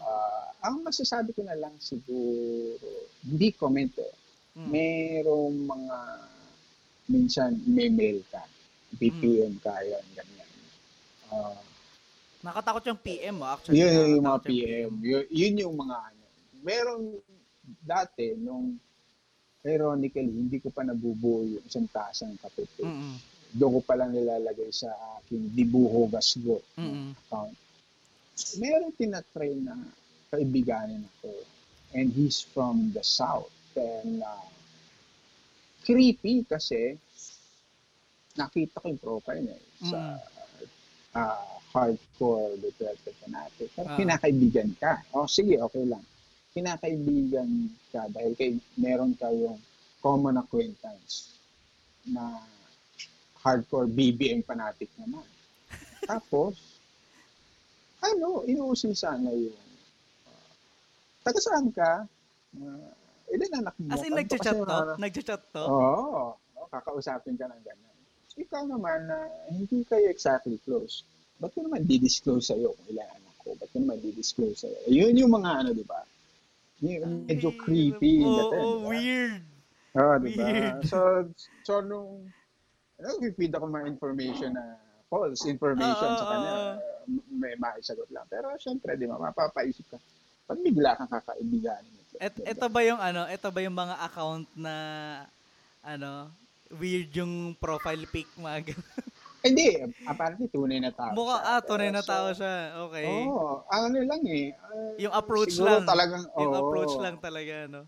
Ah, ang masasabi ko na lang siguro, hindi comment eh. Mm. Merong mga, minsan may mail ka, BPM ka, yun, ganyan. Ah, Nakatakot yung PM mo, actually. yun yung mga PM. Yun, yun yung mga ano. Meron dati, nung ironically, hindi ko pa nabubuo yung isang tasang kape. Mm-mm. Doon ko pa lang nilalagay sa aking dibuho gasgo Mm-mm. account. Meron tinatry na kaibiganin ako. And he's from the South. And uh, creepy kasi nakita ko yung profile niya eh, sa uh, hardcore Duterte fanatic. Pero Ah. kinakaibigan ka. O sige, okay lang. Kinakaibigan ka dahil kay, meron kayong common acquaintance na hardcore BBM fanatic naman. Tapos, ano, inuusisan na yung uh, taga saan ka? Uh, ilan anak mo? As in, nagchat to? mga- Nagchat to? Oo. Oh, kakausapin ka ng ganyan. Ikaw naman na hindi kayo exactly close. Ba't ko naman di-disclose sa'yo kung ilan anak ko? Ba't ko naman di-disclose sa'yo? Yun yung mga ano, di ba? Yung medyo creepy. Oo, dating, oh, di ba? weird. Oo, di ba? So, so nung nag-feed ako mga information na false information Oo, sa kanya, may maisagot lang. Pero syempre, di ba, mapapaisip ka. Pag bigla kang kakaibigan. Et, ito ba yung ano, ito ba yung mga account na ano, weird yung profile pic mga? Hindi, apparently tunay na tao. Mukha, siya. ah, tunay na tao siya. Okay. Oo, ano lang eh. ah, Yung approach lang. talagang, yung oo, approach lang talaga, no?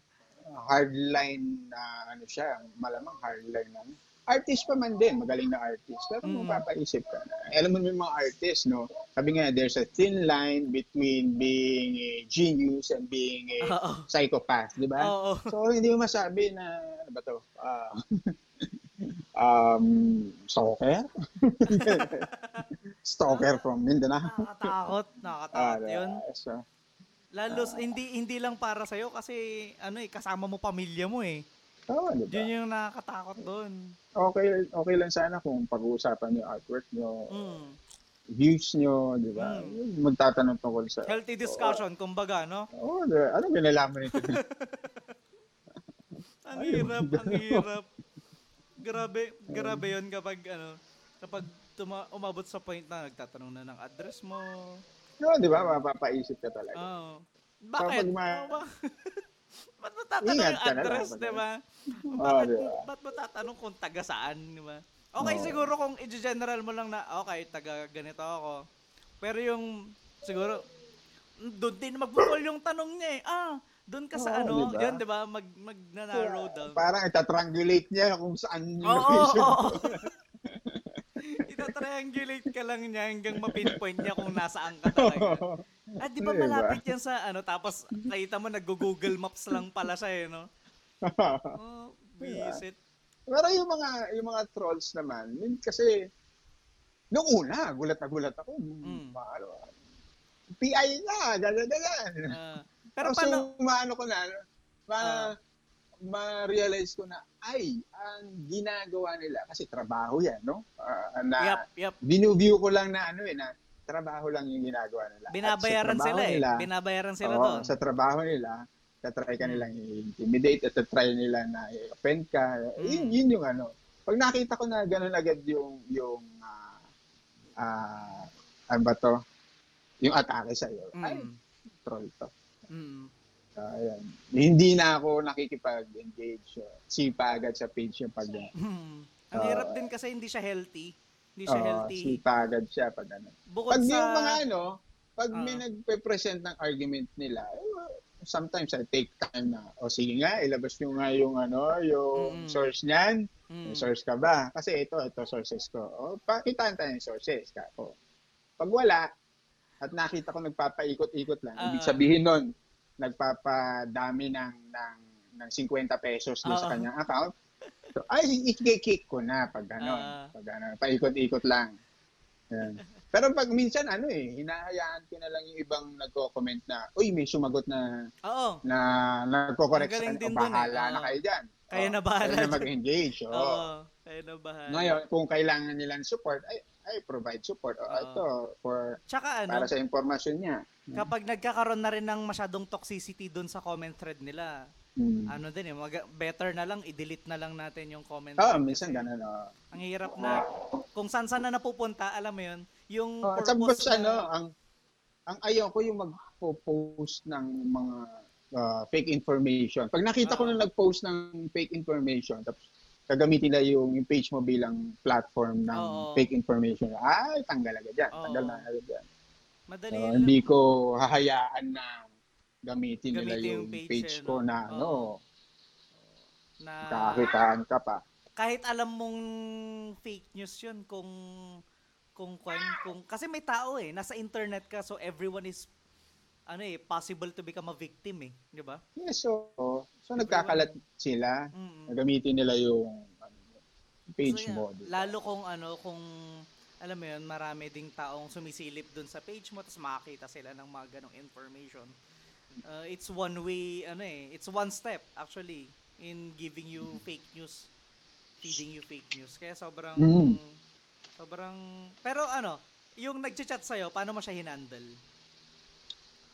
Hardline na ano siya, malamang hardline na. Artist pa man din, magaling na artist. Pero Mm. mapapaisip ka na. Alam mo yung mga artist, no? Sabi nga, there's a thin line between being a genius and being a Oo. psychopath, di ba? So, hindi mo masabi na, ano ba to? Ah, um, stalker? stalker from Mindanao. Nakakatakot, nakakatakot Ah, yun. so, Lalo, hindi hindi lang para sa'yo kasi ano eh, kasama mo pamilya mo eh. Oo, di ba? Yun yung nakakatakot doon. Okay, okay lang sana kung pag-uusapan niyo artwork niyo, Mm. views niyo, di ba? Mm. Magtatanong tungkol sa... Healthy discussion, kumbaga, no? Oo, di ba? Ano binalaman nito? Ang hirap, ang hirap. Grabe, grabe yun kapag ano, kapag tuma- umabot sa point na nagtatanong na ng address mo. Oo, di ba? Mapapaisip ka talaga. Oh. Bakit? pag ma- Oh, ba- Ba't mo tatanong Ingat yung address, di ba? Oo, Bakit, di ba? ba't mo tatanong kung taga saan, di ba? Okay, Oo. siguro kung i-general mo lang na, okay, taga ganito ako. Pero yung, siguro, doon din magbukol yung tanong niya eh. Ah, doon ka sa Oo, ano, di ba? yun, di ba? Mag, mag-narrow down. Parang itatriangulate niya kung saan yung oo, location. oo. Itatriangulate ka lang niya hanggang mapinpoint niya kung nasaan ka talaga. Ah, di ba Diba? malapit yan sa ano, tapos nakita mo nag-google maps lang pala siya eh, no? Oh, visit. Pero yung mga yung mga trolls naman, kasi nung una, gulat na gulat ako. Mm. Mm. Ano, PI na, ganyan, ganyan. Ah, pero Pero paano, so, maano ko na, ma, Ah. ma-realize ko na, ay, ang ginagawa nila, kasi trabaho yan, no? Ah, na, yep, yep. binuview ko lang na ano eh, na trabaho lang yung ginagawa nila. Binabayaran sila eh. nila, Binabayaran sila oo, doon. Sa trabaho nila, tatry ka Mm. nilang i-intimidate at tatry nila na i-offend ka. Yun, Mm. yun yung ano. Pag nakita ko na gano'n agad yung, yung, ah, ah, ano ba to? Yung atake sa'yo. Ay, Mm. troll to. Mm. Ah, ayan. Hindi na ako nakikipag-engage. Uh, sipa agad sa page yung pag Mm. Ang Ah. hirap din kasi hindi siya healthy. Hindi siya Oo, healthy. sipa agad siya pag ano. Bukod Pag sa... yung mga ano, pag may Ah. nagpe-present ng argument nila, eh, sometimes I take time na, o sige nga, ilabas nyo nga yung ano, yung Mm-mm. source niyan. Mm. May source ka ba? Kasi ito, ito sources ko. O, pakitaan tayo yung sources ka. O, pag wala, at nakita ko nagpapaikot-ikot lang, ibig Ah. sabihin nun, nagpapadami ng, ng, ng 50 pesos doon sa kanyang account. So, ay, i-kick ko na pag gano'n. Ah. pag gano'n, paikot-ikot lang. Yan. Pero pag minsan, ano eh, hinahayaan ko na lang yung ibang nagko-comment na, uy, may sumagot na, Oo. na nagko-correct sa O, dun eh. bahala na kayo dyan. Kayo O, na bahala Kayo na mag-engage. Oo. Oo. Kayo na bahala. Ngayon, kung kailangan nilang support, ay, ay provide support. O, Oo. ito, for, Tsaka ano, para sa informasyon niya. kapag nagkakaroon na rin ng masyadong toxicity doon sa comment thread nila, Mm. ano din eh, mag- better na lang, i-delete na lang natin yung comment Oo, thread minsan ganun. oo. Ang hirap na, kung saan saan na napupunta, alam mo yun, yung Oh, tapos ano, na- ang ang ayaw ko yung magpo-post ng mga ah, fake information. Pag nakita ko Oo. na nag-post ng fake information, tapos gagamitin nila yung, yung page mo bilang platform ng Oo. fake information. Ay, tanggal agad yan. Oo. Tanggal na agad yan. madali lang. hindi ko hahayaan na gamitin, nila Gamitin yung yung page, page, eh, ko no? na ano, na kakakitaan ka pa. kahit alam mong fake news yun kung kung kung, kung kasi may tao eh nasa internet ka so everyone is ano eh possible to become a victim eh di ba Yes, so, so nagkakalat sila. Mm. Gamitin nila yung ano, page So, yeah, mo. di ba? lalo kung ano kung alam mo yun marami ding taong sumisilip dun sa page mo tapos makakita sila ng mga ganong information Uh, it's one way ano eh it's one step actually in giving you fake news feeding you fake news kaya sobrang Mm. Sobrang pero ano yung nagchat-chat sa'yo, paano mo siya hinandle?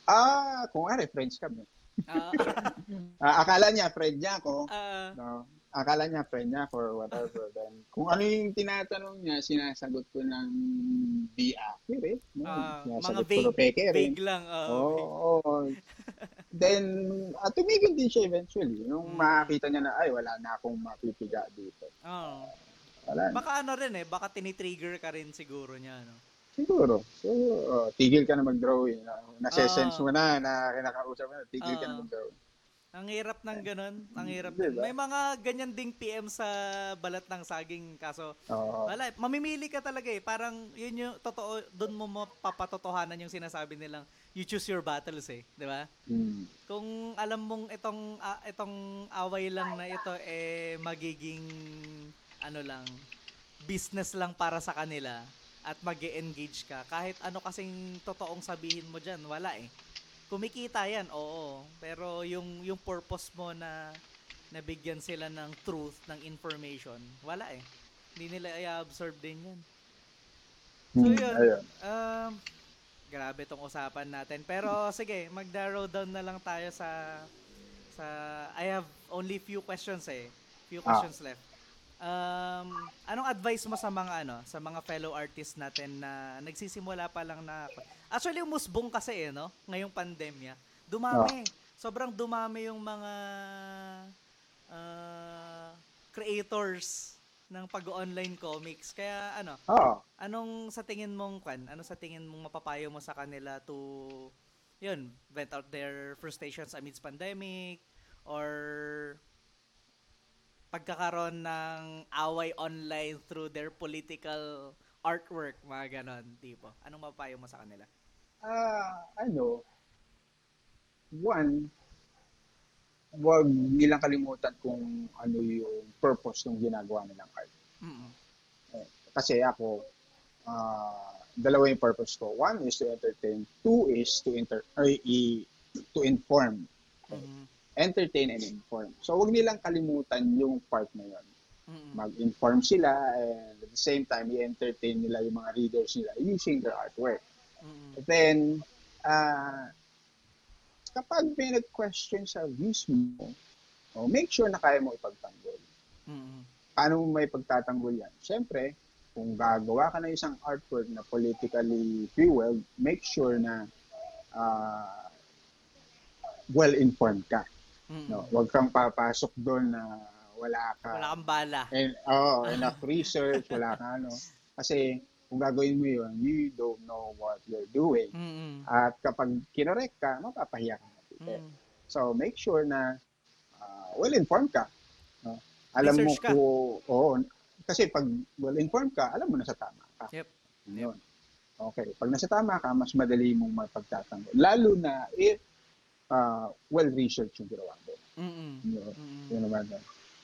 Ah, kung ano, friends kami. Ah, Ah, akala niya, friend niya ako. ah, No? Akala niya, friend niya ako or whatever. Then, kung ano yung tinatanong niya, sinasagot ko ng di accurate. No? Ah, mga vague- peke vague lang. ah, Oo. okay. oo. Then, at tumigil din siya eventually. Nung makakita niya na, ay, wala na akong mapipiga dito. Oo. Wala. Baka ano rin eh, baka tinitrigger ka rin siguro niya, no? Siguro. So, oh, tigil ka na mag-drawing. Nasa-sense Ah. mo na, na kinakausap mo na, tigil ka Ah. na mag-drawing. Ang hirap ng ganun. Ang hirap. Diba? May mga ganyan ding PM sa balat ng saging. Kaso, Oo. wala. eh. Mamimili ka talaga eh. Parang yun yung totoo, doon mo mapapatotohanan yung sinasabi nilang you choose your battles eh. Di ba? Mm. Kung alam mong itong ah, itong away lang na ito eh magiging ano lang business lang para sa kanila at mag engage ka kahit ano kasing totoong sabihin mo diyan wala eh kumikita yan oo pero yung yung purpose mo na nabigyan sila ng truth ng information wala eh hindi nila i-absorb din yan So, Mm, yun. Um, grabe tong usapan natin. Pero sige, mag-narrow down na lang tayo sa sa I have only few questions eh. Few Ah. questions left. Um, anong advice mo sa mga ano, sa mga fellow artists natin na nagsisimula pa lang na Actually umusbong kasi eh, no? Ngayong pandemya. Dumami. Sobrang dumami yung mga ah, creators ng pag-online comics. Kaya ano, Oo. Anong sa tingin mong kwan? Ano sa tingin mong mapapayo mo sa kanila to yun, vent out their frustrations amidst pandemic or pagkakaroon ng away online through their political artwork, mga ganon, tipo. Anong mapapayo mo sa kanila? Ah, ano, one, wag nilang kalimutan kung ano yung purpose ng ginagawa nilang art. Mm. Kasi ako, ah, dalawa yung purpose ko. One is to entertain. Two is to inter ay, i- to inform. Mm. Entertain and inform. So, wag nilang kalimutan yung part na yun. Mag-inform sila and at the same time, i-entertain nila yung mga readers nila using their artwork. Mm. Then, ah kapag may nag-question sa views mo, oh, make sure na kaya mo ipagtanggol. Paano mo may pagtatanggol yan? Siyempre, kung gagawa ka ng isang artwork na politically fueled, make sure na ah, well-informed ka. Mm. No? Huwag kang papasok doon na wala ka Wala kang bala. And, oh, enough research, wala ka ano. Kasi kung gagawin mo yun, you don't know what you're doing. Mm. At kapag kinorek ka, mapapahiya ka na. Mm. So make sure na ah, well-informed ka. No? Alam mo Research ka. kung, oo, kasi pag well-informed ka, alam mo na sa tama ka. Yep. Yun. Okay. Pag nasa tama ka, mas madali mong mapagtatanggol. Lalo na if ah, well-researched yung ginawa mo. Mm. Yun. Mm. Yun naman.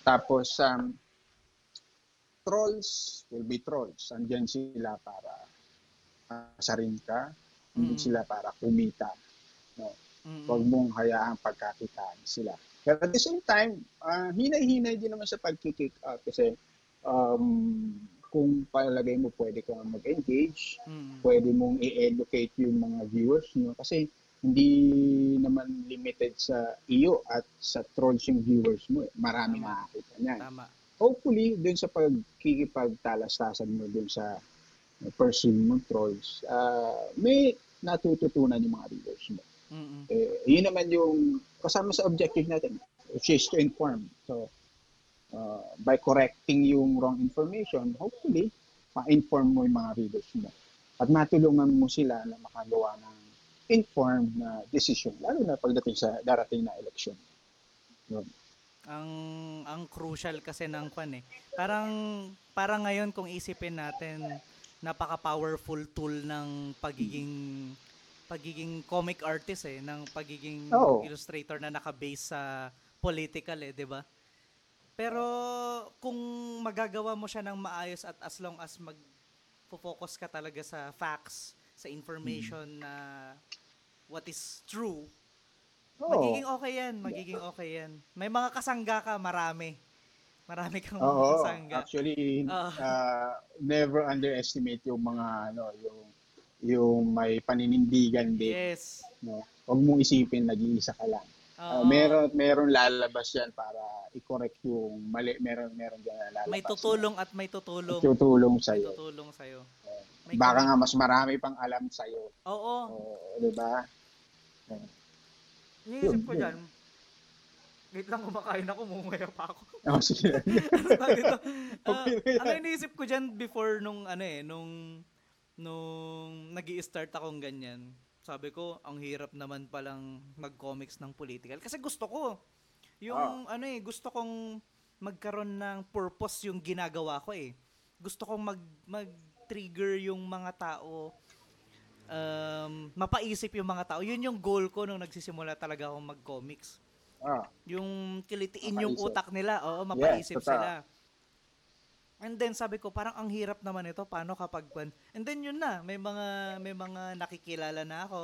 Tapos, um, trolls will be trolls. Andyan sila para asarin ka, hindi Mm. sila para kumita. Mm. Huwag mong hayaang pagkakitaan sila. Pero at the same time, ah, hinay-hinay din naman sa pagkikick out kasi um, kung palagay mo pwede kang mag-engage, Mm. pwede mong i-educate yung mga viewers nyo kasi hindi naman limited sa iyo at sa trolls yung viewers mo. eh. Marami Tama. nakakita niyan. Tama. Hopefully, dun sa pagkikipagtalastasan mo dun sa person mo trolls, ah, may natututunan yung mga readers mo. Mm-mm. Eh, yun naman yung kasama sa objective natin, which is to inform. So, uh, by correcting yung wrong information, hopefully, ma-inform mo yung mga readers mo. At matulungan mo sila na makagawa ng informed na decision, lalo na pagdating sa darating na election. ang ang crucial kasi ng kwan eh. Parang parang ngayon kung isipin natin napaka-powerful tool ng pagiging pagiging comic artist eh, ng pagiging Oo. illustrator na naka-base sa political eh, 'di ba? Pero kung magagawa mo siya ng maayos at as long as mag focus ka talaga sa facts, sa information na what is true, Oo. Magiging okay yan, magiging okay yan. May mga kasangga ka, marami. Marami kang mga Oo, kasangga. actually, Oo. uh, never underestimate yung mga, ano, yung, yung may paninindigan din. Yes. No? Huwag mong isipin, nag-iisa ka lang. Uh, Oo. meron, meron lalabas yan para i-correct yung mali. Meron, meron dyan na lalabas. may tutulong at may tutulong. Tutulong May sa'yo. tutulong sa'yo. May Baka nga mas marami pang alam sa'yo. Oo. Oo, di ba? Iniisip Yun, ko dyan. Wait lang, kumakain ako, mumaya pa ako. Oh, sige. Dito. Yan. ang iniisip ko dyan before nung ano eh, nung nung nag start akong ganyan. Sabi ko, ang hirap naman palang mag-comics ng political. Kasi gusto ko. Yung ano eh, gusto kong magkaroon ng purpose yung ginagawa ko eh. Gusto kong mag, mag-trigger yung mga tao um, mapaisip yung mga tao. Yun yung goal ko nung nagsisimula talaga akong mag-comics. Ah, Yung kilitiin yung Mapaisip. utak nila. Oo, mapaisip Yes, sila. And then sabi ko parang ang hirap naman ito paano kapag And then yun na, may mga may mga nakikilala na ako.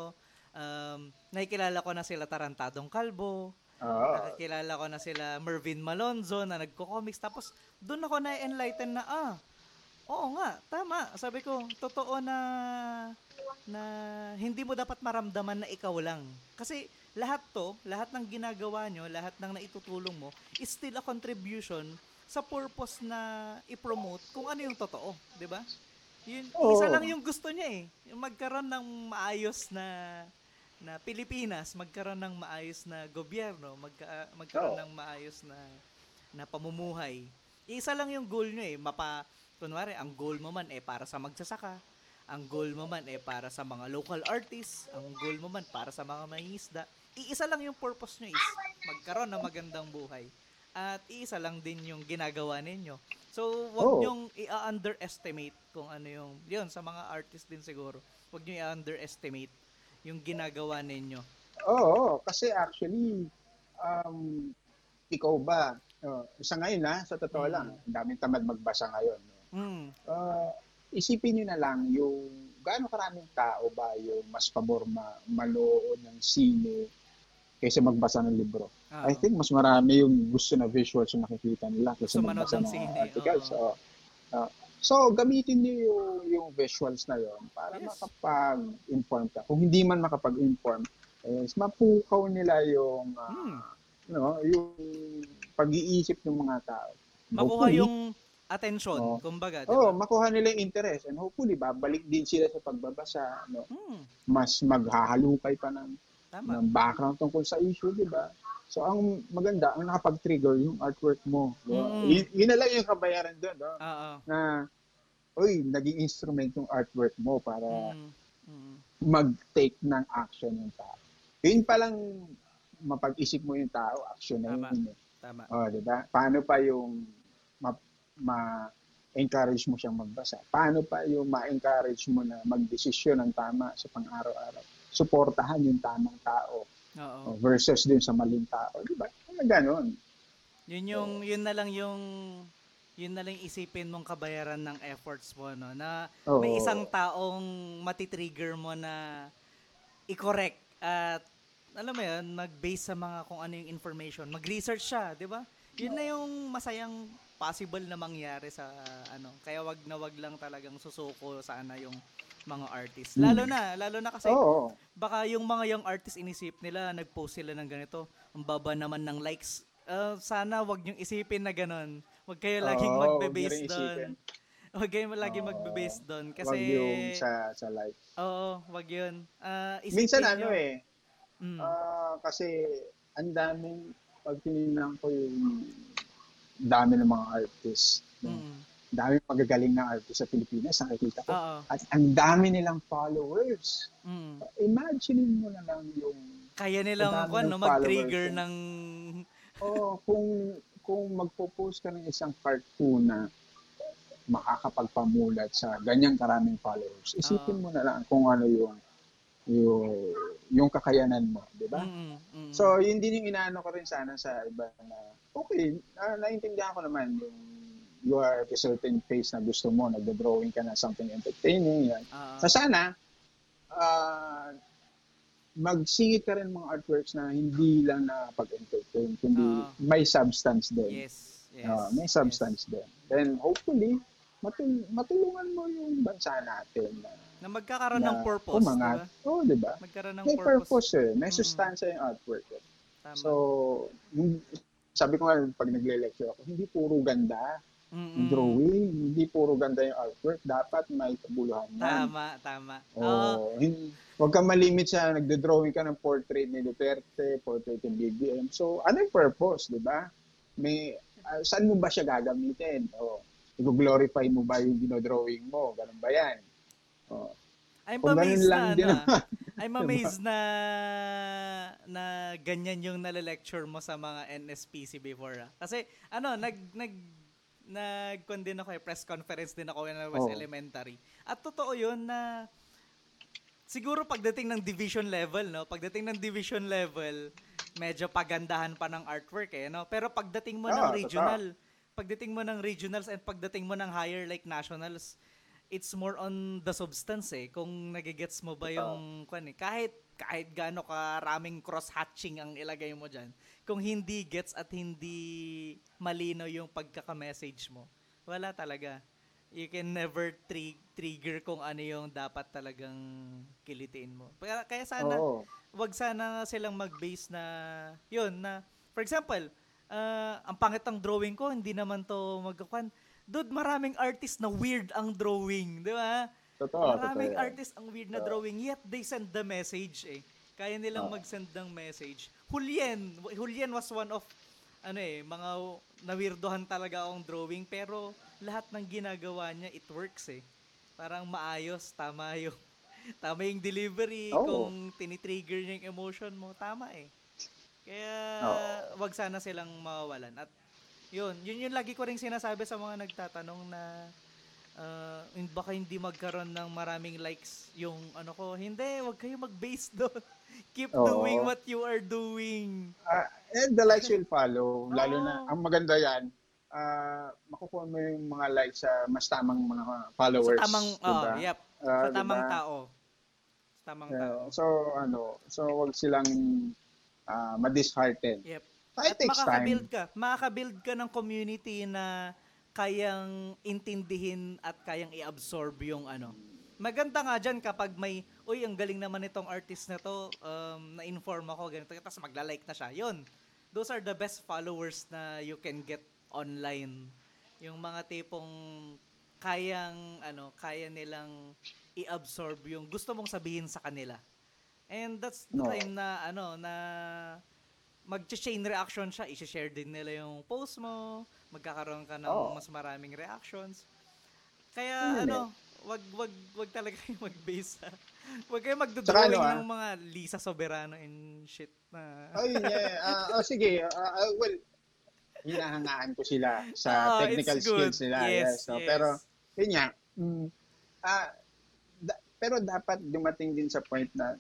Um, nakikilala ko na sila Tarantadong Kalbo. oo. Nakikilala ko na sila Mervin Malonzo na nagko-comics tapos doon ako na-enlighten na ah. Oo nga, tama. Sabi ko, totoo na na hindi mo dapat maramdaman na ikaw lang. Kasi lahat to, lahat ng ginagawa nyo, lahat ng naitutulong mo, is still a contribution sa purpose na i-promote kung ano yung totoo, 'di ba? Yun, Oo. isa lang yung gusto niya eh, yung magkaroon ng maayos na na Pilipinas, magkaroon ng maayos na gobyerno, magka, magkaroon Oo. ng maayos na na pamumuhay. Isa lang yung goal nyo eh, mapa kunwari ang goal mo man eh para sa magsasaka, ang goal mo man eh para sa mga local artists, ang goal mo man para sa mga mangingisda. Iisa lang yung purpose nyo is magkaroon ng magandang buhay. At iisa lang din yung ginagawa ninyo. So, wag Oo. nyong i-underestimate kung ano yung, yun, sa mga artist din siguro, wag nyo i-underestimate yung ginagawa ninyo. Oo, kasi actually, um, ikaw ba, uh, sa ngayon na, sa totoo Mm. lang, ang daming tamad magbasa ngayon. Mm. Uh, isipin nyo na lang yung gaano karaming tao ba yung mas pabor ma manood ng sine kaysa magbasa ng libro. Oo. I think mas marami yung gusto na visuals yung nakikita nila kaysa manood magbasa ng sine, articles. So, uh, so, gamitin niyo yung, yung visuals na yon para Yes. makapag-inform ka. Kung hindi man makapag-inform, eh, mapukaw nila yung uh, Hmm. no, yung pag-iisip ng mga tao. Makuha yung attention, Oo. kumbaga, di Oh, ba? makuha nila yung interest and hopefully babalik din sila sa pagbabasa, no. Hmm, Mas maghahalukay pa ng, tama. ng background tungkol sa issue, di ba? So ang maganda, ang nakapag-trigger yung artwork mo. di ba? Mm. Yun, yun na lang yung kabayaran doon, no? Oo. Na oy, naging instrument yung artwork mo para Mm. Mm. mag-take ng action yung tao. Yun pa lang mapag-isip mo yung tao, action na Tama. yun. eh. Tama. Oh, di ba? Paano pa yung ma, ma- encourage mo siyang magbasa? Paano pa yung ma-encourage mo na magdesisyon ng tama sa pang-araw-araw? Suportahan yung tamang tao Oo. oh, versus din sa maling tao, di ba? Ano ganon? Yun yung yun na lang yung yun na lang isipin mong kabayaran ng efforts mo no na Oo. may isang taong matitrigger mo na i-correct at alam mo yun, mag-base sa mga kung ano yung information, mag-research siya, 'di ba? Yun na yung masayang possible na mangyari sa ano. Kaya wag na wag lang talagang susuko sana yung mga artists. Hmm. Lalo na, lalo na kasi Oo. baka yung mga young artist inisip nila, nag-post sila ng ganito, ang baba naman ng likes. Uh, sana wag niyong isipin na ganon. Wag kayo laging Oo, magbe-base huwag niyo rin doon. isipin. Huwag kayo lagi Oo. magbe-base doon. Kasi, Wag yung sa, sa life. oo, wag yun. Ah, isipin Minsan nyo- ano eh, Mm. ah, kasi ang daming, pag tinignan ko yung dami ng mga artists, Mm. dami magagaling na artist sa Pilipinas, nakikita ko. Oo. At ang dami nilang followers. Mm. Imagine mo na lang yung Kaya nilang kung ano, mag-trigger ng Oh, kung kung magpo-post ka ng isang cartoon na makakapagpamulat sa ganyang karaming followers, isipin Oo. mo na lang kung ano yung yung yung kakayanan mo, 'di ba? Mm, mm. So, yun din yung inaano ko rin sana sa iba na okay, na, naintindihan ko naman yung you are at a certain phase na gusto mo, nagdo-drawing ka na something entertaining, yan. Oo. So sana, ah magsingit ka rin mga artworks na hindi lang na pag-entertain, kundi Oo. may substance din. yes. Yes. Ah, may substance din. Then hopefully, matul- matulungan mo yung bansa natin na, Na magkakaroon na ng purpose, umangat. ba? Oo, di ba? Magkaroon ng May purpose. purpose eh. May Mm. sustansya yung artwork. Eh. Tama. So, yung, sabi ko nga pag nagle-lecture ako, hindi puro ganda Mm-mm. drawing, hindi puro ganda yung artwork, dapat may kabuluhan yan. Tama, tama. Oo. Oh, hin- Huwag kang malimit sa nagdo-drawing ka ng portrait ni Duterte, portrait ni BBM. So, ano yung purpose, di ba? May, ah, saan mo ba siya gagamitin? O, i-glorify mo ba yung dinodrawing mo? Ganun ba yan? Oh. I'm Kung amazed lang na, din ano, naman. I'm amazed na na ganyan yung nale-lecture mo sa mga NSPC before. ah. Kasi ano, nag nag nag din ako eh, press conference din ako when I was Oo. elementary. At totoo yun na siguro pagdating ng division level, no? Pagdating ng division level, medyo pagandahan pa ng artwork eh, no? Pero pagdating mo Ah, ng regional, pagdating mo ng regionals and pagdating mo ng higher like nationals, it's more on the substance eh. Kung nagigets mo ba yung kwan eh. Kahit kahit gaano karaming cross-hatching ang ilagay mo dyan, kung hindi gets at hindi malino yung pagkaka-message mo, wala talaga. You can never tri- trigger kung ano yung dapat talagang kilitiin mo. Kaya, kaya sana, Oo. wag sana silang mag-base na, yun, na, for example, ah, ang pangit ng drawing ko, hindi naman to magkakwan. Dude, maraming artist na weird ang drawing, di ba? Totoo, maraming totoo artist ang weird na drawing, yet they send the message eh. Kaya nilang Oo. mag-send ng message. Hulyen, Hulyen was one of, ano eh, mga nawirdohan talaga akong drawing, pero lahat ng ginagawa niya, it works eh. Parang maayos, tama yung, tama yung delivery, Oo. kung tinitrigger niya yung emotion mo, tama eh. Kaya, wag sana silang mawawalan. At, yun, yun yung lagi ko rin sinasabi sa mga nagtatanong na, uh, baka hindi magkaroon ng maraming likes yung ano ko. Hindi, wag kayo mag-base doon. Keep Oo. doing what you are doing. Ah, and the likes will follow. Lalo na, ang maganda yan, ah makukuha mo yung mga likes sa mas tamang mga followers. Sa tamang, diba? oh, yep. Ah, Sa tamang diba? tao. Sa tamang Yeah, tao. so, ano, so wag silang ah, ma-dishearten. Yep. It At takes time. makaka-build ka. Makaka-build ka ng community na kayang intindihin at kayang i-absorb yung ano. Maganda nga dyan kapag may, uy, ang galing naman itong artist na to, um, na-inform ako, ganito, tapos magla-like na siya. Yun. Those are the best followers na you can get online. Yung mga tipong kayang, ano, kaya nilang i-absorb yung gusto mong sabihin sa kanila. And that's the No. time na, ano, na mag-chain reaction siya, i-share din nila yung post mo, magkakaroon ka ng Oo. mas maraming reactions. Kaya eh. ano, wag wag wag talaga kayo mag-base sa wag kayo magdo-drawing ano, ah. ng mga Lisa Soberano and shit na Oh, yun, yeah. Ah, oh, sige. Ah, ah, well, hinahangaan ko sila sa Ah, technical skills nila. Yes, no? yes. Pero, yun nga, mm, ah, da- pero dapat dumating din sa point na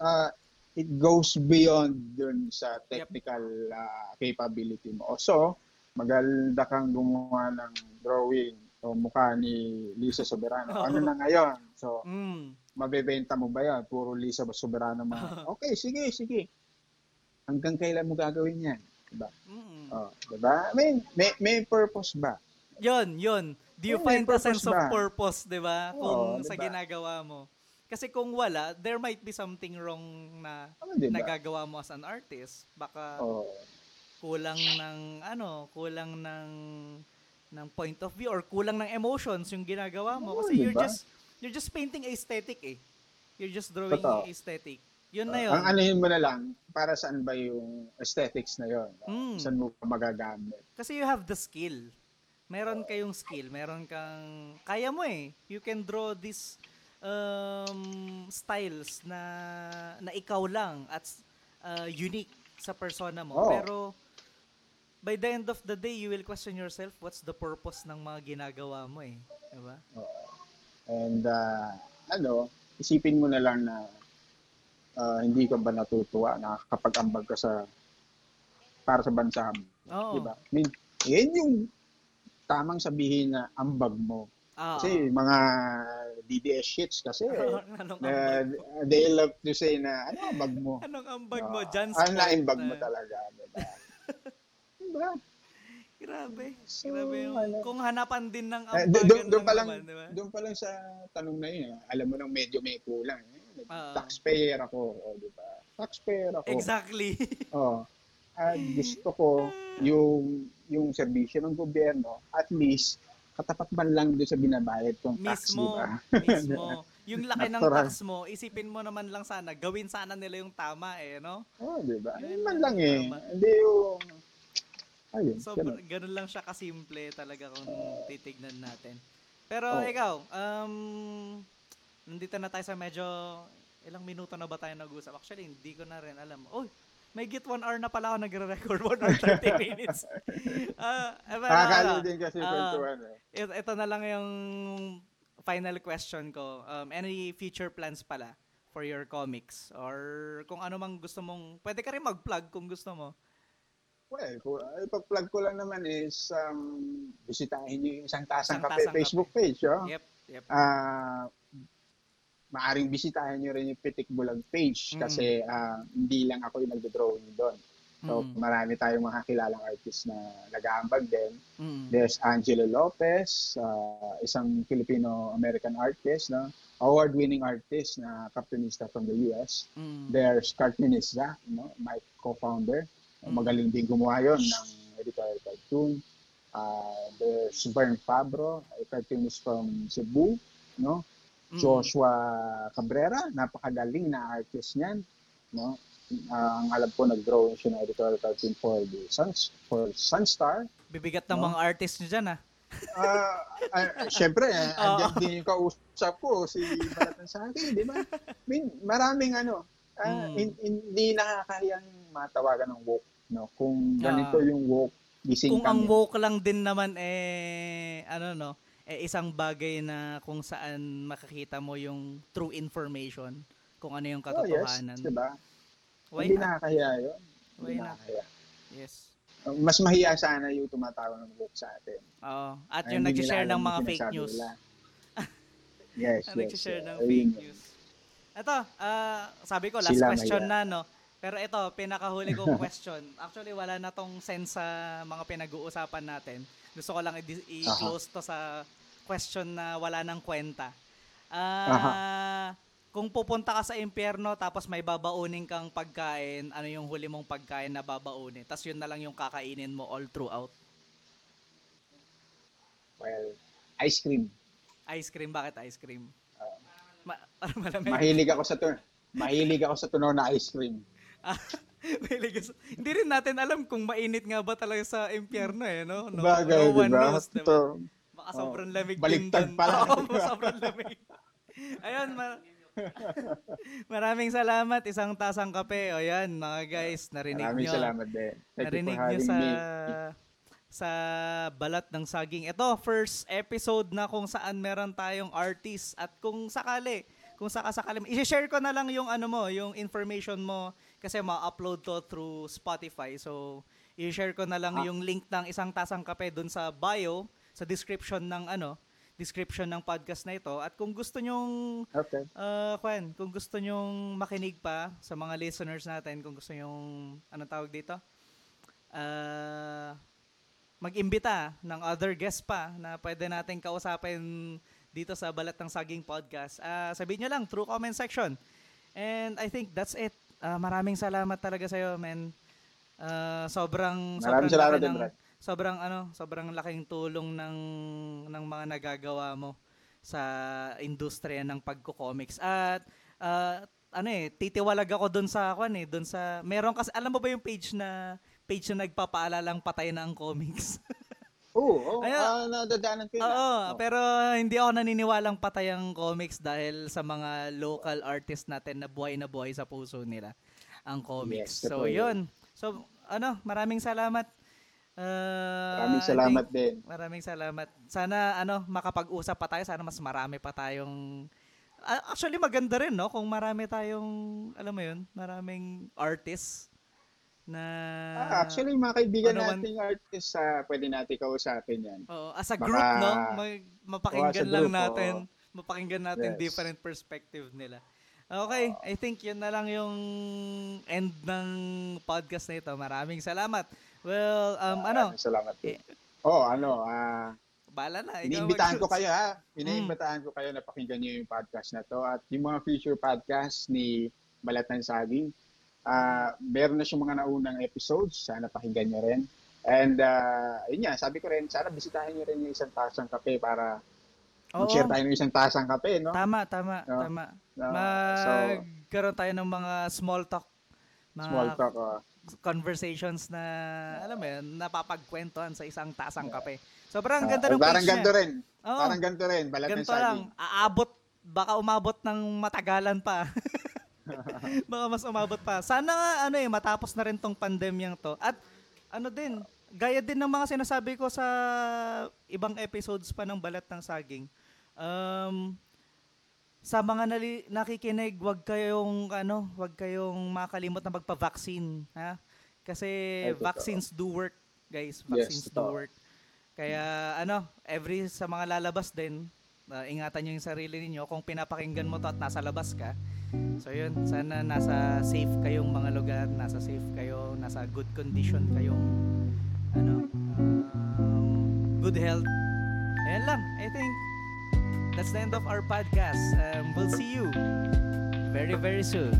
ah, it goes beyond dun sa technical ah, capability mo. So, maganda kang gumawa ng drawing o mukha ni Lisa Soberano. Ano na ngayon? So, mm, mabebenta mo ba yan? Puro Lisa Soberano mga. Okay, sige, sige. Hanggang kailan mo gagawin yan? Diba? mm. Oh, diba? I mean, may, may purpose ba? Yun, yun. Do you may find a sense purpose of ba? purpose, 'di ba? Oo, Kung sa diba? ginagawa mo. Kasi kung wala, there might be something wrong na Ano, diba? nagagawa mo as an artist. Baka Oh, kulang ng ano, kulang ng ng point of view or kulang ng emotions yung ginagawa mo Oo, kasi you're diba? just you're just painting aesthetic eh. You're just drawing Totoo. aesthetic. Yun na yun. Ang anuhin mo na lang, para saan ba yung aesthetics na yun? Mm. Saan mo pa magagamit? Kasi you have the skill. Meron kayong skill, meron kang kaya mo eh. You can draw these um, styles na na ikaw lang at uh, unique sa persona mo. Oo. Pero by the end of the day, you will question yourself what's the purpose ng mga ginagawa mo eh. Diba? And uh, ano, isipin mo na lang na uh, hindi ka ba natutuwa na kapag ambag ka sa para sa bansa mo. Oo. Di ba? I mean, yan yung tamang sabihin na ambag mo. Ah, Kasi mga DDS shits kasi anong na, ambag mo? they love to say na ano ambag mo? Anong ambag mo? John Ano na Sport imbag na- mo talaga, di ba? diba? Grabe. So, Grabe yung, ano. kung hanapan din ng Eh, ambagan doon pa lang naman, diba? doon pa lang sa tanong na yun, ah, alam mo nang medyo may kulang. Eh. Oo. Taxpayer ako, o di ba? Taxpayer ako. Exactly. Oh. At gusto ko yung yung serbisyo ng gobyerno at least katapat man lang doon sa binabayad kong tax, di mismo, ba? mismo. Yung laki ng tax mo, isipin mo naman lang sana, gawin sana nila yung tama eh, no? Oh, di ba? Yun man lang, eh. Hindi yung ayun, So, ganun. ganun lang siya kasimple talaga kung titignan natin. Pero Oh. ikaw, um, nandito na tayo sa medyo, ilang minuto na ba tayo nag-usap? Actually, hindi ko na rin alam. Uy, may git one hour na pala ako nagre-record, 1 hour 30 minutes. Ah, uh, Nakakaliw din kasi Ah. kwentuhan eh. ito, ito na lang yung final question ko. Um, any future plans pala for your comics? Or kung ano mang gusto mong, pwede ka rin mag-plug kung gusto mo. Well, ipag-plug ko lang naman is um, bisitahin niyo yung isang tasang Isang kape Tasang Facebook page. Oh. Yep, yep. Ah, maaring bisitahin niyo rin yung Pitik Bulag page Mm. kasi ah, hindi lang ako yung nagdo-drawing doon. So, Mm. marami tayong mga kilalang artist na nag-aambag din. Mm. There's Angelo Lopez, ah, isang Filipino-American artist, no? award-winning artist na cartoonista from the US. Mm. There's Cartoonista, no? my co-founder. Mm. Magaling din gumawa yun ng editorial cartoon. Ah, there's Bern Fabro, a cartoonist from Cebu. No? Mm. Joshua Cabrera, napakagaling na artist niyan. No? Ah, ang alam ko, nag-draw siya ng editorial cartoon for the Suns, for Sunstar. Bibigat ng No? mga artist nyo dyan, ah. Ah, ah, Siyempre, eh, Oo. andyan din yung kausap ko, si Balatan sa akin, di ba? I mean, maraming ano, ah, Mm. hin- hindi nakakayang matawagan ng woke. No? Kung ganito Ah. yung woke, gising Kung ang kami. woke lang din naman, eh, ano no, eh, isang bagay na kung saan makakita mo yung true information, kung ano yung Oh, yes, katotohanan. di ba? Why Hindi not? nakakaya yun. Why Hindi not? nakakaya. Yes. Mas mahiya sana yung tumatawag ng woke sa atin. Oo. At Ay, yung nag-share ng mga fake news. yes, yes. nag-share ng Ayun fake news. Ito, ah, sabi ko, last Sila question mahiya. na, no? Pero ito, pinakahuli kong question. Actually, wala na tong sense sa mga pinag-uusapan natin. Gusto ko lang i-close to sa question na wala nang kwenta. Ah, kung pupunta ka sa impyerno tapos may babaunin kang pagkain, ano yung huli mong pagkain na babaunin? Tapos yun na lang yung kakainin mo all throughout. Well, ice cream. Ice cream, bakit ice cream? Ah. Ma- malamig. Mahilig ako sa tun. Mahilig ako sa tunaw na ice cream. Hindi rin natin alam kung mainit nga ba talaga sa impyerno eh, no? No, Bagay, no one diba? knows, diba? Ito, Baka sobrang lamig baliktad din dun. pala, Oo, diba? sobrang lamig. Ayun, ma- maraming salamat. Isang tasang kape. O yan, mga guys, narinig maraming nyo. salamat din. Thank you narinig for nyo sa me. sa balat ng saging. Ito, first episode na kung saan meron tayong artist at kung sakali, kung sakasakali, i-share ko na lang yung ano mo, yung information mo kasi ma-upload to through Spotify. So, i-share ko na lang Ah. yung link ng isang tasang kape dun sa bio, sa description ng ano, description ng podcast na ito. At kung gusto nyong Okay. Uh, Juan, kung gusto nyong makinig pa sa mga listeners natin, kung gusto nyong, ano tawag dito? Uh, mag-imbita ng other guests pa na pwede natin kausapin dito sa Balat ng Saging Podcast. Uh, sabihin nyo lang, through comment section. And I think that's it. Uh, maraming salamat talaga sa'yo, men. Uh, sobrang, sobrang Maraming salamat laki din, ng, Brad. sobrang ano, sobrang laking tulong ng ng mga nagagawa mo sa industriya ng pagko-comics. At ah, ano eh, titiwalag ako doon sa kwan eh, doon sa meron kasi alam mo ba yung page na page na nagpapaalalang patay na ang comics? Oo, oh, Ayun. ah, nadadaanan ko yun. Oo. Oh. pero hindi ako naniniwalang patay ang comics dahil sa mga local artists natin na buhay na buhay sa puso nila ang comics. Yes, so, yun. So, ano, maraming salamat. Uh, Maraming salamat think- din. Maraming salamat. Sana ano, makapag-usap pa tayo, sana mas marami pa tayong Ah, Actually maganda rin no kung marami tayong alam mo 'yun, maraming artists na Ah, actually, mga kaibigan ano nating artists, ah, pwede natin kausapin yan. Oo, as a Baka- group, no? Mag, mapakinggan Oo, a lang group, natin. Mapakinggan natin Yes. different perspective nila. Okay, I think yun na lang yung end ng podcast na ito. Maraming salamat. Well, um, ano, Maraming Salamat. Eh, oh, ano, ah, bala na. iniimbitahan ko kayo ha. Iniimbitahan ko kayo na pakinggan niyo yung podcast na to at yung mga future podcast ni Balat ng Saging. Ah, meron na siyang mga naunang episodes. Sana pakinggan niyo rin. And uh, yun nga, sabi ko rin, sana bisitahin niyo rin yung isang tasang kape para Oo, mag-share tayo ng isang tasang kape, no? tama, tama, No? tama. So, Magkaroon tayo ng mga small talk. Mga small talk. oh. conversations na, alam mo yun, napapagkwentuhan sa isang tasang kape. Sobrang Ah, ganda ng parang niya. rin. Oo. Parang ganito rin. Balat ng Ganito lang, aabot, baka umabot ng matagalan pa. baka mas umabot pa. Sana nga, ano eh, matapos na rin tong pandemyang to. At, ano din, gaya din ng mga sinasabi ko sa ibang episodes pa ng Balat ng Saging, um, sa mga nali- nakikinig, wag kayong, ano, wag kayong makalimot na magpa-vaccine, ha? Kasi Ay, vaccines do work, guys. Vaccines do totoo. work. Kaya ano, every sa mga lalabas din, uh, ingatan nyo yung sarili ninyo kung pinapakinggan mo to at nasa labas ka. So yun, sana nasa safe kayong mga lugar, nasa safe kayo, nasa good condition kayong ano, um, good health. Ayan lang, I think that's the end of our podcast. Um, we'll see you very very soon.